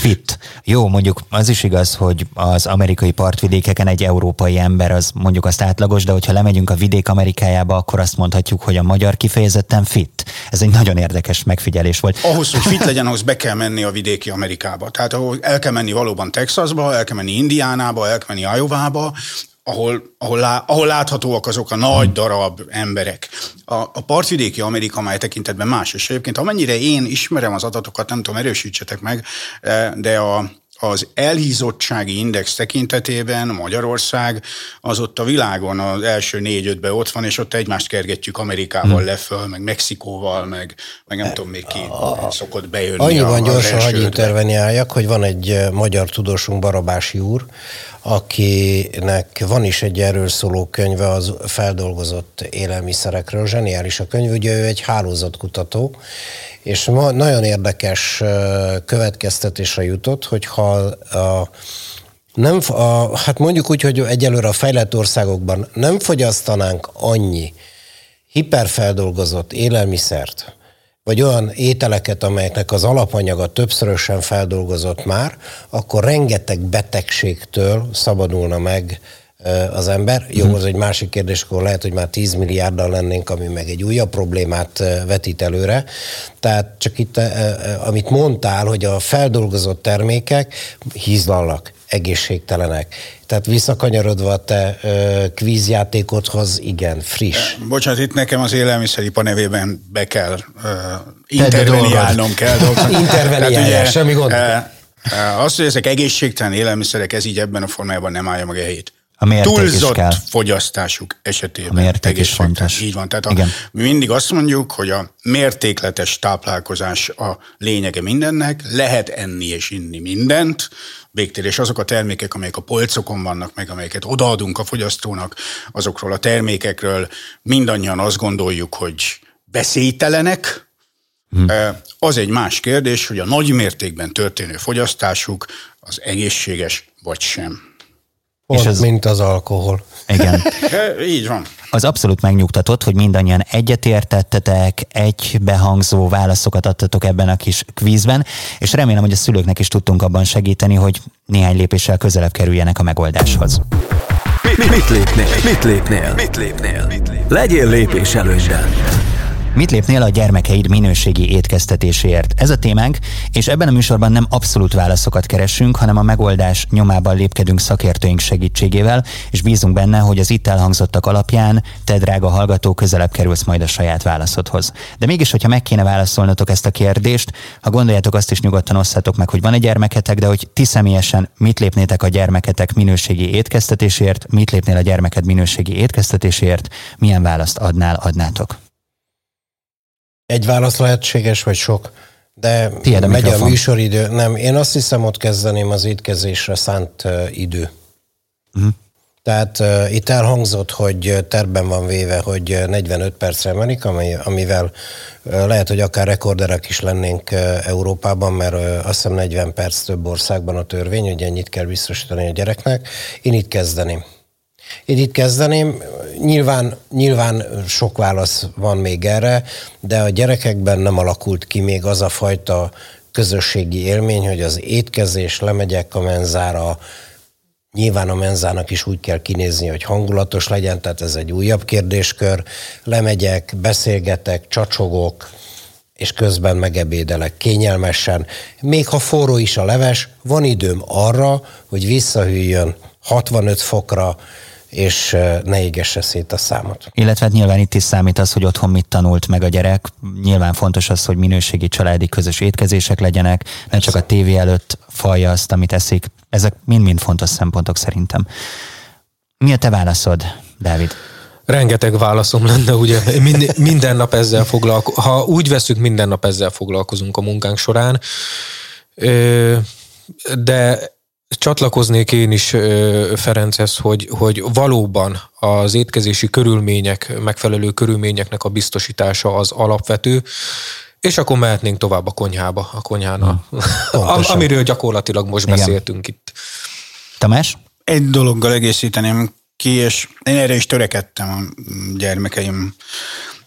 Fit. Jó, mondjuk az is igaz, hogy az amerikai partvidékeken egy európai ember az mondjuk azt átlagos, de hogyha lemegyünk a vidék Amerikájába, akkor azt mondhatjuk, hogy a magyar kifejezetten fit. Ez egy nagyon érdekes megfigyelés volt. Ahhoz, hogy fit legyen, ahhoz be kell menni a vidéki Amerikába. Tehát ahol el kell menni valóban Texasba, el kell menni Indiánába, el kell menni Iowa-ba, ahol, ahol, lá, ahol láthatóak azok a nagy darab emberek. A, a partvidéki Amerika, mely tekintetben más, és egyébként amennyire én ismerem az adatokat, nem tudom, erősítsetek meg, eh, de a, az elhízottsági index tekintetében Magyarország az ott a világon az első négy-ötben ott van, és ott egymást kergetjük Amerikával hmm. leföl, meg Mexikóval, meg, meg nem tudom még ki a, szokott bejönni. Annyiban gyorsan hagyj interveniáljak, hogy van egy eh, magyar tudósunk, Barabási úr, akinek van is egy erről szóló könyve az feldolgozott élelmiszerekről. Zseniális a könyv, ugye ő egy hálózatkutató, és ma nagyon érdekes következtetésre jutott, hogy ha a nem, a, hát mondjuk úgy, hogy egyelőre a fejlett országokban nem fogyasztanánk annyi hiperfeldolgozott élelmiszert, vagy olyan ételeket, amelyeknek az alapanyaga többszörösen feldolgozott már, akkor rengeteg betegségtől szabadulna meg az ember. Jó, mhm. az egy másik kérdés, akkor lehet, hogy már 10 milliárddal lennénk, ami meg egy újabb problémát vetít előre. Tehát csak itt, amit mondtál, hogy a feldolgozott termékek hízlalnak, egészségtelenek. Tehát visszakanyarodva a te ö, kvízjátékodhoz, igen, friss. Bocsánat, itt nekem az élelmiszeripar nevében be kell ö, interveniálnom kell. Interveniálni, semmi gond. Az, hogy ezek egészségtelen élelmiszerek, ez így ebben a formájában nem állja meg a helyét. A mérték Túlzott is kell. fogyasztásuk esetében. A mérték is fontos. Így van. Tehát a, mi mindig azt mondjuk, hogy a mértékletes táplálkozás a lényege mindennek, lehet enni és inni mindent, végtér, és azok a termékek, amelyek a polcokon vannak, meg amelyeket odaadunk a fogyasztónak, azokról a termékekről mindannyian azt gondoljuk, hogy veszélytelenek, Hmm. Az egy más kérdés, hogy a nagy mértékben történő fogyasztásuk az egészséges vagy sem. Pont, és az, mint az alkohol. Igen. Így van. Az abszolút megnyugtatott, hogy mindannyian egyetértettetek, egy behangzó válaszokat adtatok ebben a kis kvízben, és remélem, hogy a szülőknek is tudtunk abban segíteni, hogy néhány lépéssel közelebb kerüljenek a megoldáshoz. Mit, mit lépnél? Mit lépnél? Mit lépnél? Legyél lépés előnyben. Mit lépnél a gyermekeid minőségi étkeztetéséért? Ez a témánk, és ebben a műsorban nem abszolút válaszokat keresünk, hanem a megoldás nyomában lépkedünk szakértőink segítségével, és bízunk benne, hogy az itt elhangzottak alapján te, drága hallgató, közelebb kerülsz majd a saját válaszodhoz. De mégis, hogyha meg kéne válaszolnotok ezt a kérdést, ha gondoljátok, azt is nyugodtan osszátok meg, hogy van egy gyermeketek, de hogy ti személyesen mit lépnétek a gyermeketek minőségi étkeztetésért, mit lépnél a gyermeked minőségi étkeztetésért, milyen választ adnál, adnátok? Egy válasz lehetséges, vagy sok? De Tiéd a megy mikrofon. a műsoridő. Nem, én azt hiszem, ott kezdeném az étkezésre szánt uh, idő. Uh-huh. Tehát uh, itt elhangzott, hogy terben van véve, hogy 45 percre emelik, ami, amivel uh, lehet, hogy akár rekorderek is lennénk uh, Európában, mert uh, azt hiszem 40 perc több országban a törvény, hogy ennyit kell biztosítani a gyereknek. Én itt kezdeném. Én itt kezdeném. Nyilván, nyilván sok válasz van még erre, de a gyerekekben nem alakult ki még az a fajta közösségi élmény, hogy az étkezés, lemegyek a menzára, Nyilván a menzának is úgy kell kinézni, hogy hangulatos legyen, tehát ez egy újabb kérdéskör. Lemegyek, beszélgetek, csacsogok, és közben megebédelek kényelmesen. Még ha forró is a leves, van időm arra, hogy visszahűljön 65 fokra, és ne égesse szét a számot. Illetve hát nyilván itt is számít az, hogy otthon mit tanult meg a gyerek. Nyilván fontos az, hogy minőségi családi közös étkezések legyenek, ne csak a tévé előtt falja azt, amit eszik. Ezek mind-mind fontos szempontok szerintem. Mi a te válaszod, Dávid? Rengeteg válaszom lenne, ugye minden nap ezzel foglalkozunk. Ha úgy veszük, minden nap ezzel foglalkozunk a munkánk során. De Csatlakoznék én is Ferenchez, hogy, hogy valóban az étkezési körülmények, megfelelő körülményeknek a biztosítása az alapvető, és akkor mehetnénk tovább a konyhába, a konyhána, hmm. amiről gyakorlatilag most Igen. beszéltünk itt. Tamás? Egy dologgal egészíteném ki, és én erre is törekedtem a gyermekeim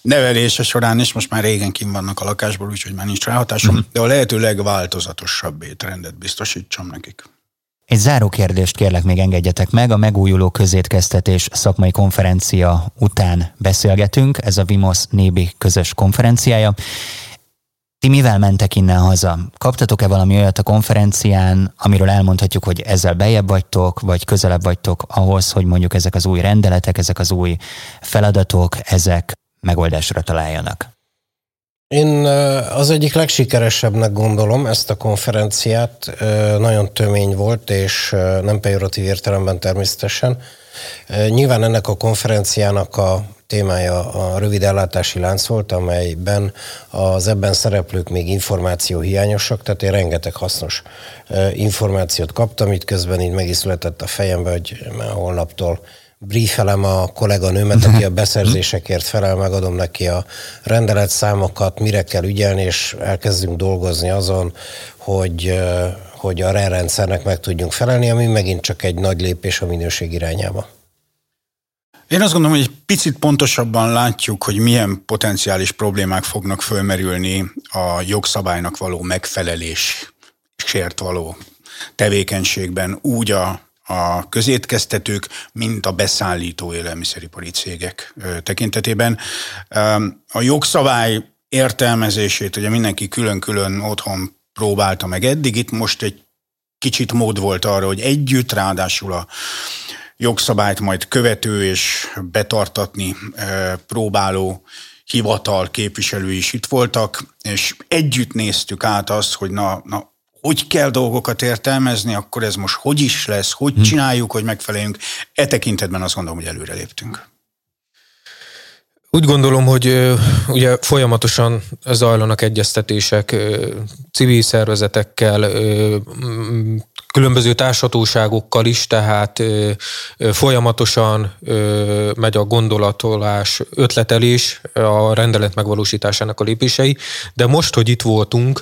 nevelése során is, most már régen kim vannak a lakásból, úgyhogy már nincs ráhatásom, mm. de a lehető legváltozatosabb étrendet biztosítsam nekik. Egy záró kérdést kérlek még engedjetek meg. A megújuló közétkeztetés szakmai konferencia után beszélgetünk. Ez a Vimos Nébi közös konferenciája. Ti mivel mentek innen haza? Kaptatok-e valami olyat a konferencián, amiről elmondhatjuk, hogy ezzel bejebb vagytok, vagy közelebb vagytok ahhoz, hogy mondjuk ezek az új rendeletek, ezek az új feladatok, ezek megoldásra találjanak? Én az egyik legsikeresebbnek gondolom ezt a konferenciát. Nagyon tömény volt, és nem pejoratív értelemben természetesen. Nyilván ennek a konferenciának a témája a rövid ellátási lánc volt, amelyben az ebben szereplők még információ hiányosak, tehát én rengeteg hasznos információt kaptam, itt közben így meg is a fejembe, hogy már holnaptól briefelem a kolléganőmet, aki a beszerzésekért felel, megadom neki a rendeletszámokat, mire kell ügyelni, és elkezdünk dolgozni azon, hogy, hogy a rendszernek meg tudjunk felelni, ami megint csak egy nagy lépés a minőség irányába. Én azt gondolom, hogy egy picit pontosabban látjuk, hogy milyen potenciális problémák fognak fölmerülni a jogszabálynak való megfelelés, sért való tevékenységben, úgy a, a közétkeztetők, mint a beszállító élelmiszeripari cégek tekintetében. A jogszabály értelmezését ugye mindenki külön-külön otthon próbálta meg eddig, itt most egy kicsit mód volt arra, hogy együtt, ráadásul a jogszabályt majd követő és betartatni próbáló hivatal képviselői is itt voltak, és együtt néztük át azt, hogy na, na hogy kell dolgokat értelmezni, akkor ez most hogy is lesz, hogy hm. csináljuk, hogy megfeleljünk. E tekintetben azt gondolom, hogy előre léptünk. Úgy gondolom, hogy ugye folyamatosan zajlanak egyeztetések civil szervezetekkel, különböző társhatóságokkal is, tehát folyamatosan megy a gondolatolás, ötletelés a rendelet megvalósításának a lépései, de most, hogy itt voltunk,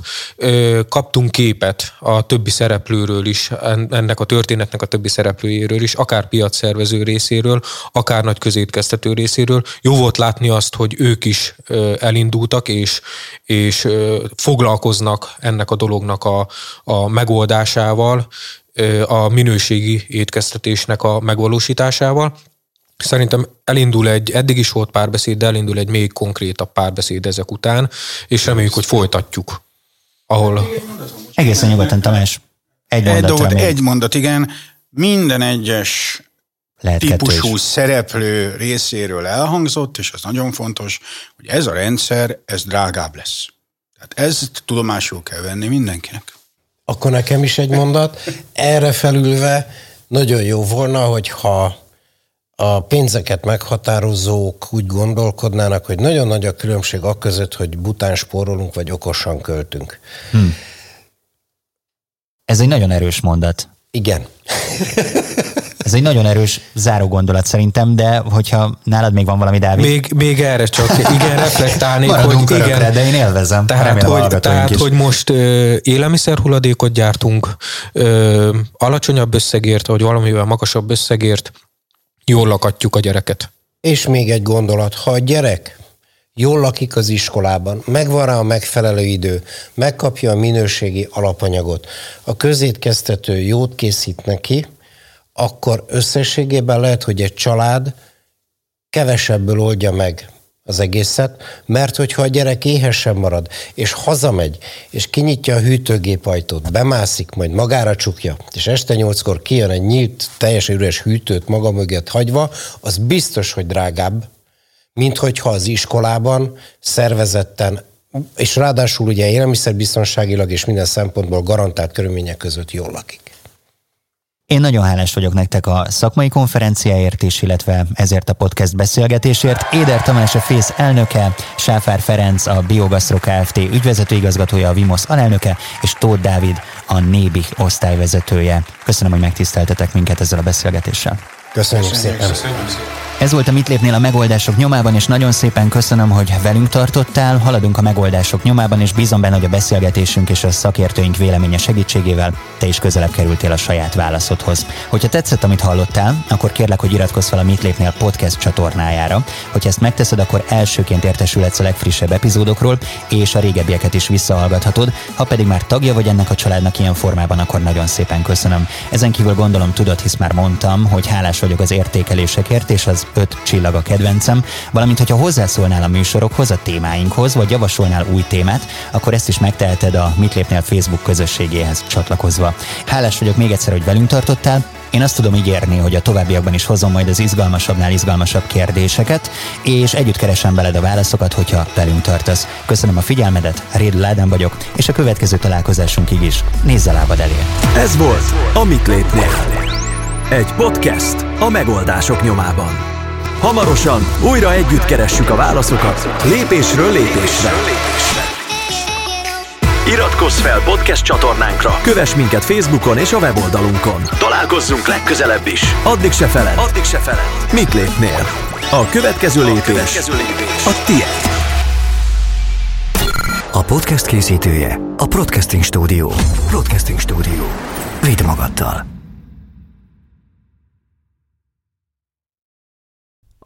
kaptunk képet a többi szereplőről is, ennek a történetnek a többi szereplőjéről is, akár piacszervező részéről, akár nagy közétkeztető részéről. Jó volt látni azt, hogy ők is elindultak, és, és foglalkoznak ennek a dolognak a, a megoldásával, a minőségi étkeztetésnek a megvalósításával. Szerintem elindul egy, eddig is volt párbeszéd, de elindul egy még konkrétabb párbeszéd ezek után, és reméljük, hogy folytatjuk. Ahol... Egészen nyugodtan, Tamás. Egy, egy mondat, egy mondat, igen. Minden egyes lehet típusú szereplő részéről elhangzott, és az nagyon fontos, hogy ez a rendszer, ez drágább lesz. Tehát ezt tudomásul kell venni mindenkinek. Akkor nekem is egy mondat. Erre felülve nagyon jó volna, hogyha a pénzeket meghatározók úgy gondolkodnának, hogy nagyon nagy a különbség a között, hogy bután spórolunk, vagy okosan költünk. Hmm. Ez egy nagyon erős mondat. Igen. Ez egy nagyon erős záró gondolat szerintem, de hogyha nálad még van valami, Dávid. Még, még erre csak igen, reflektálnék, hogy igen. Örökre, de én élvezem. Tehát, hogy, tehát hogy most ö, élelmiszerhulladékot gyártunk, ö, alacsonyabb összegért, vagy valamivel magasabb összegért, jól lakatjuk a gyereket. És még egy gondolat, ha a gyerek jól lakik az iskolában, megvan rá a megfelelő idő, megkapja a minőségi alapanyagot, a közétkeztető jót készít neki, akkor összességében lehet, hogy egy család kevesebből oldja meg az egészet, mert hogyha a gyerek éhesen marad, és hazamegy, és kinyitja a hűtőgép ajtót, bemászik, majd magára csukja, és este nyolckor kijön egy nyílt, teljesen üres hűtőt maga mögött hagyva, az biztos, hogy drágább, mint hogyha az iskolában szervezetten, és ráadásul ugye élelmiszerbiztonságilag és minden szempontból garantált körülmények között jól lakik. Én nagyon hálás vagyok nektek a szakmai konferenciáért is, illetve ezért a podcast beszélgetésért. Éder Tamás a FÉSZ elnöke, Sáfár Ferenc a Biogasztro Kft. ügyvezető igazgatója, a Vimosz alelnöke, és Tóth Dávid a Nébi osztályvezetője. Köszönöm, hogy megtiszteltetek minket ezzel a beszélgetéssel. Köszönjük, Köszönjük szépen. szépen. Ez volt a Mit lépnél a megoldások nyomában, és nagyon szépen köszönöm, hogy velünk tartottál. Haladunk a megoldások nyomában, és bízom benne, hogy a beszélgetésünk és a szakértőink véleménye segítségével te is közelebb kerültél a saját válaszodhoz. Hogyha tetszett, amit hallottál, akkor kérlek, hogy iratkozz fel a Mit lépnél podcast csatornájára. Hogyha ezt megteszed, akkor elsőként értesülhetsz a legfrissebb epizódokról, és a régebbieket is visszahallgathatod. Ha pedig már tagja vagy ennek a családnak ilyen formában, akkor nagyon szépen köszönöm. Ezen kívül gondolom tudod, hisz már mondtam, hogy hálás vagyok az értékelésekért, és az öt csillag a kedvencem, valamint hogyha hozzászólnál a műsorokhoz, a témáinkhoz, vagy javasolnál új témát, akkor ezt is megteheted a Mit lépnél Facebook közösségéhez csatlakozva. Hálás vagyok még egyszer, hogy velünk tartottál, én azt tudom ígérni, hogy a továbbiakban is hozom majd az izgalmasabbnál izgalmasabb kérdéseket, és együtt keresem veled a válaszokat, hogyha velünk tartasz. Köszönöm a figyelmedet, Réd Ládán vagyok, és a következő találkozásunkig is nézz a lábad elé. Ez volt a Mit lépnél? Egy podcast a megoldások nyomában. Hamarosan újra együtt keressük a válaszokat, lépésről lépésre. Iratkozz fel podcast csatornánkra, kövess minket Facebookon és a weboldalunkon. Találkozzunk legközelebb is. Addig se feled. Addig se feled. Mit lépnél? A következő lépés, a, következő lépés. a tiéd. A podcast készítője a Podcasting Studio. Podcasting Studio. Vidd magaddal.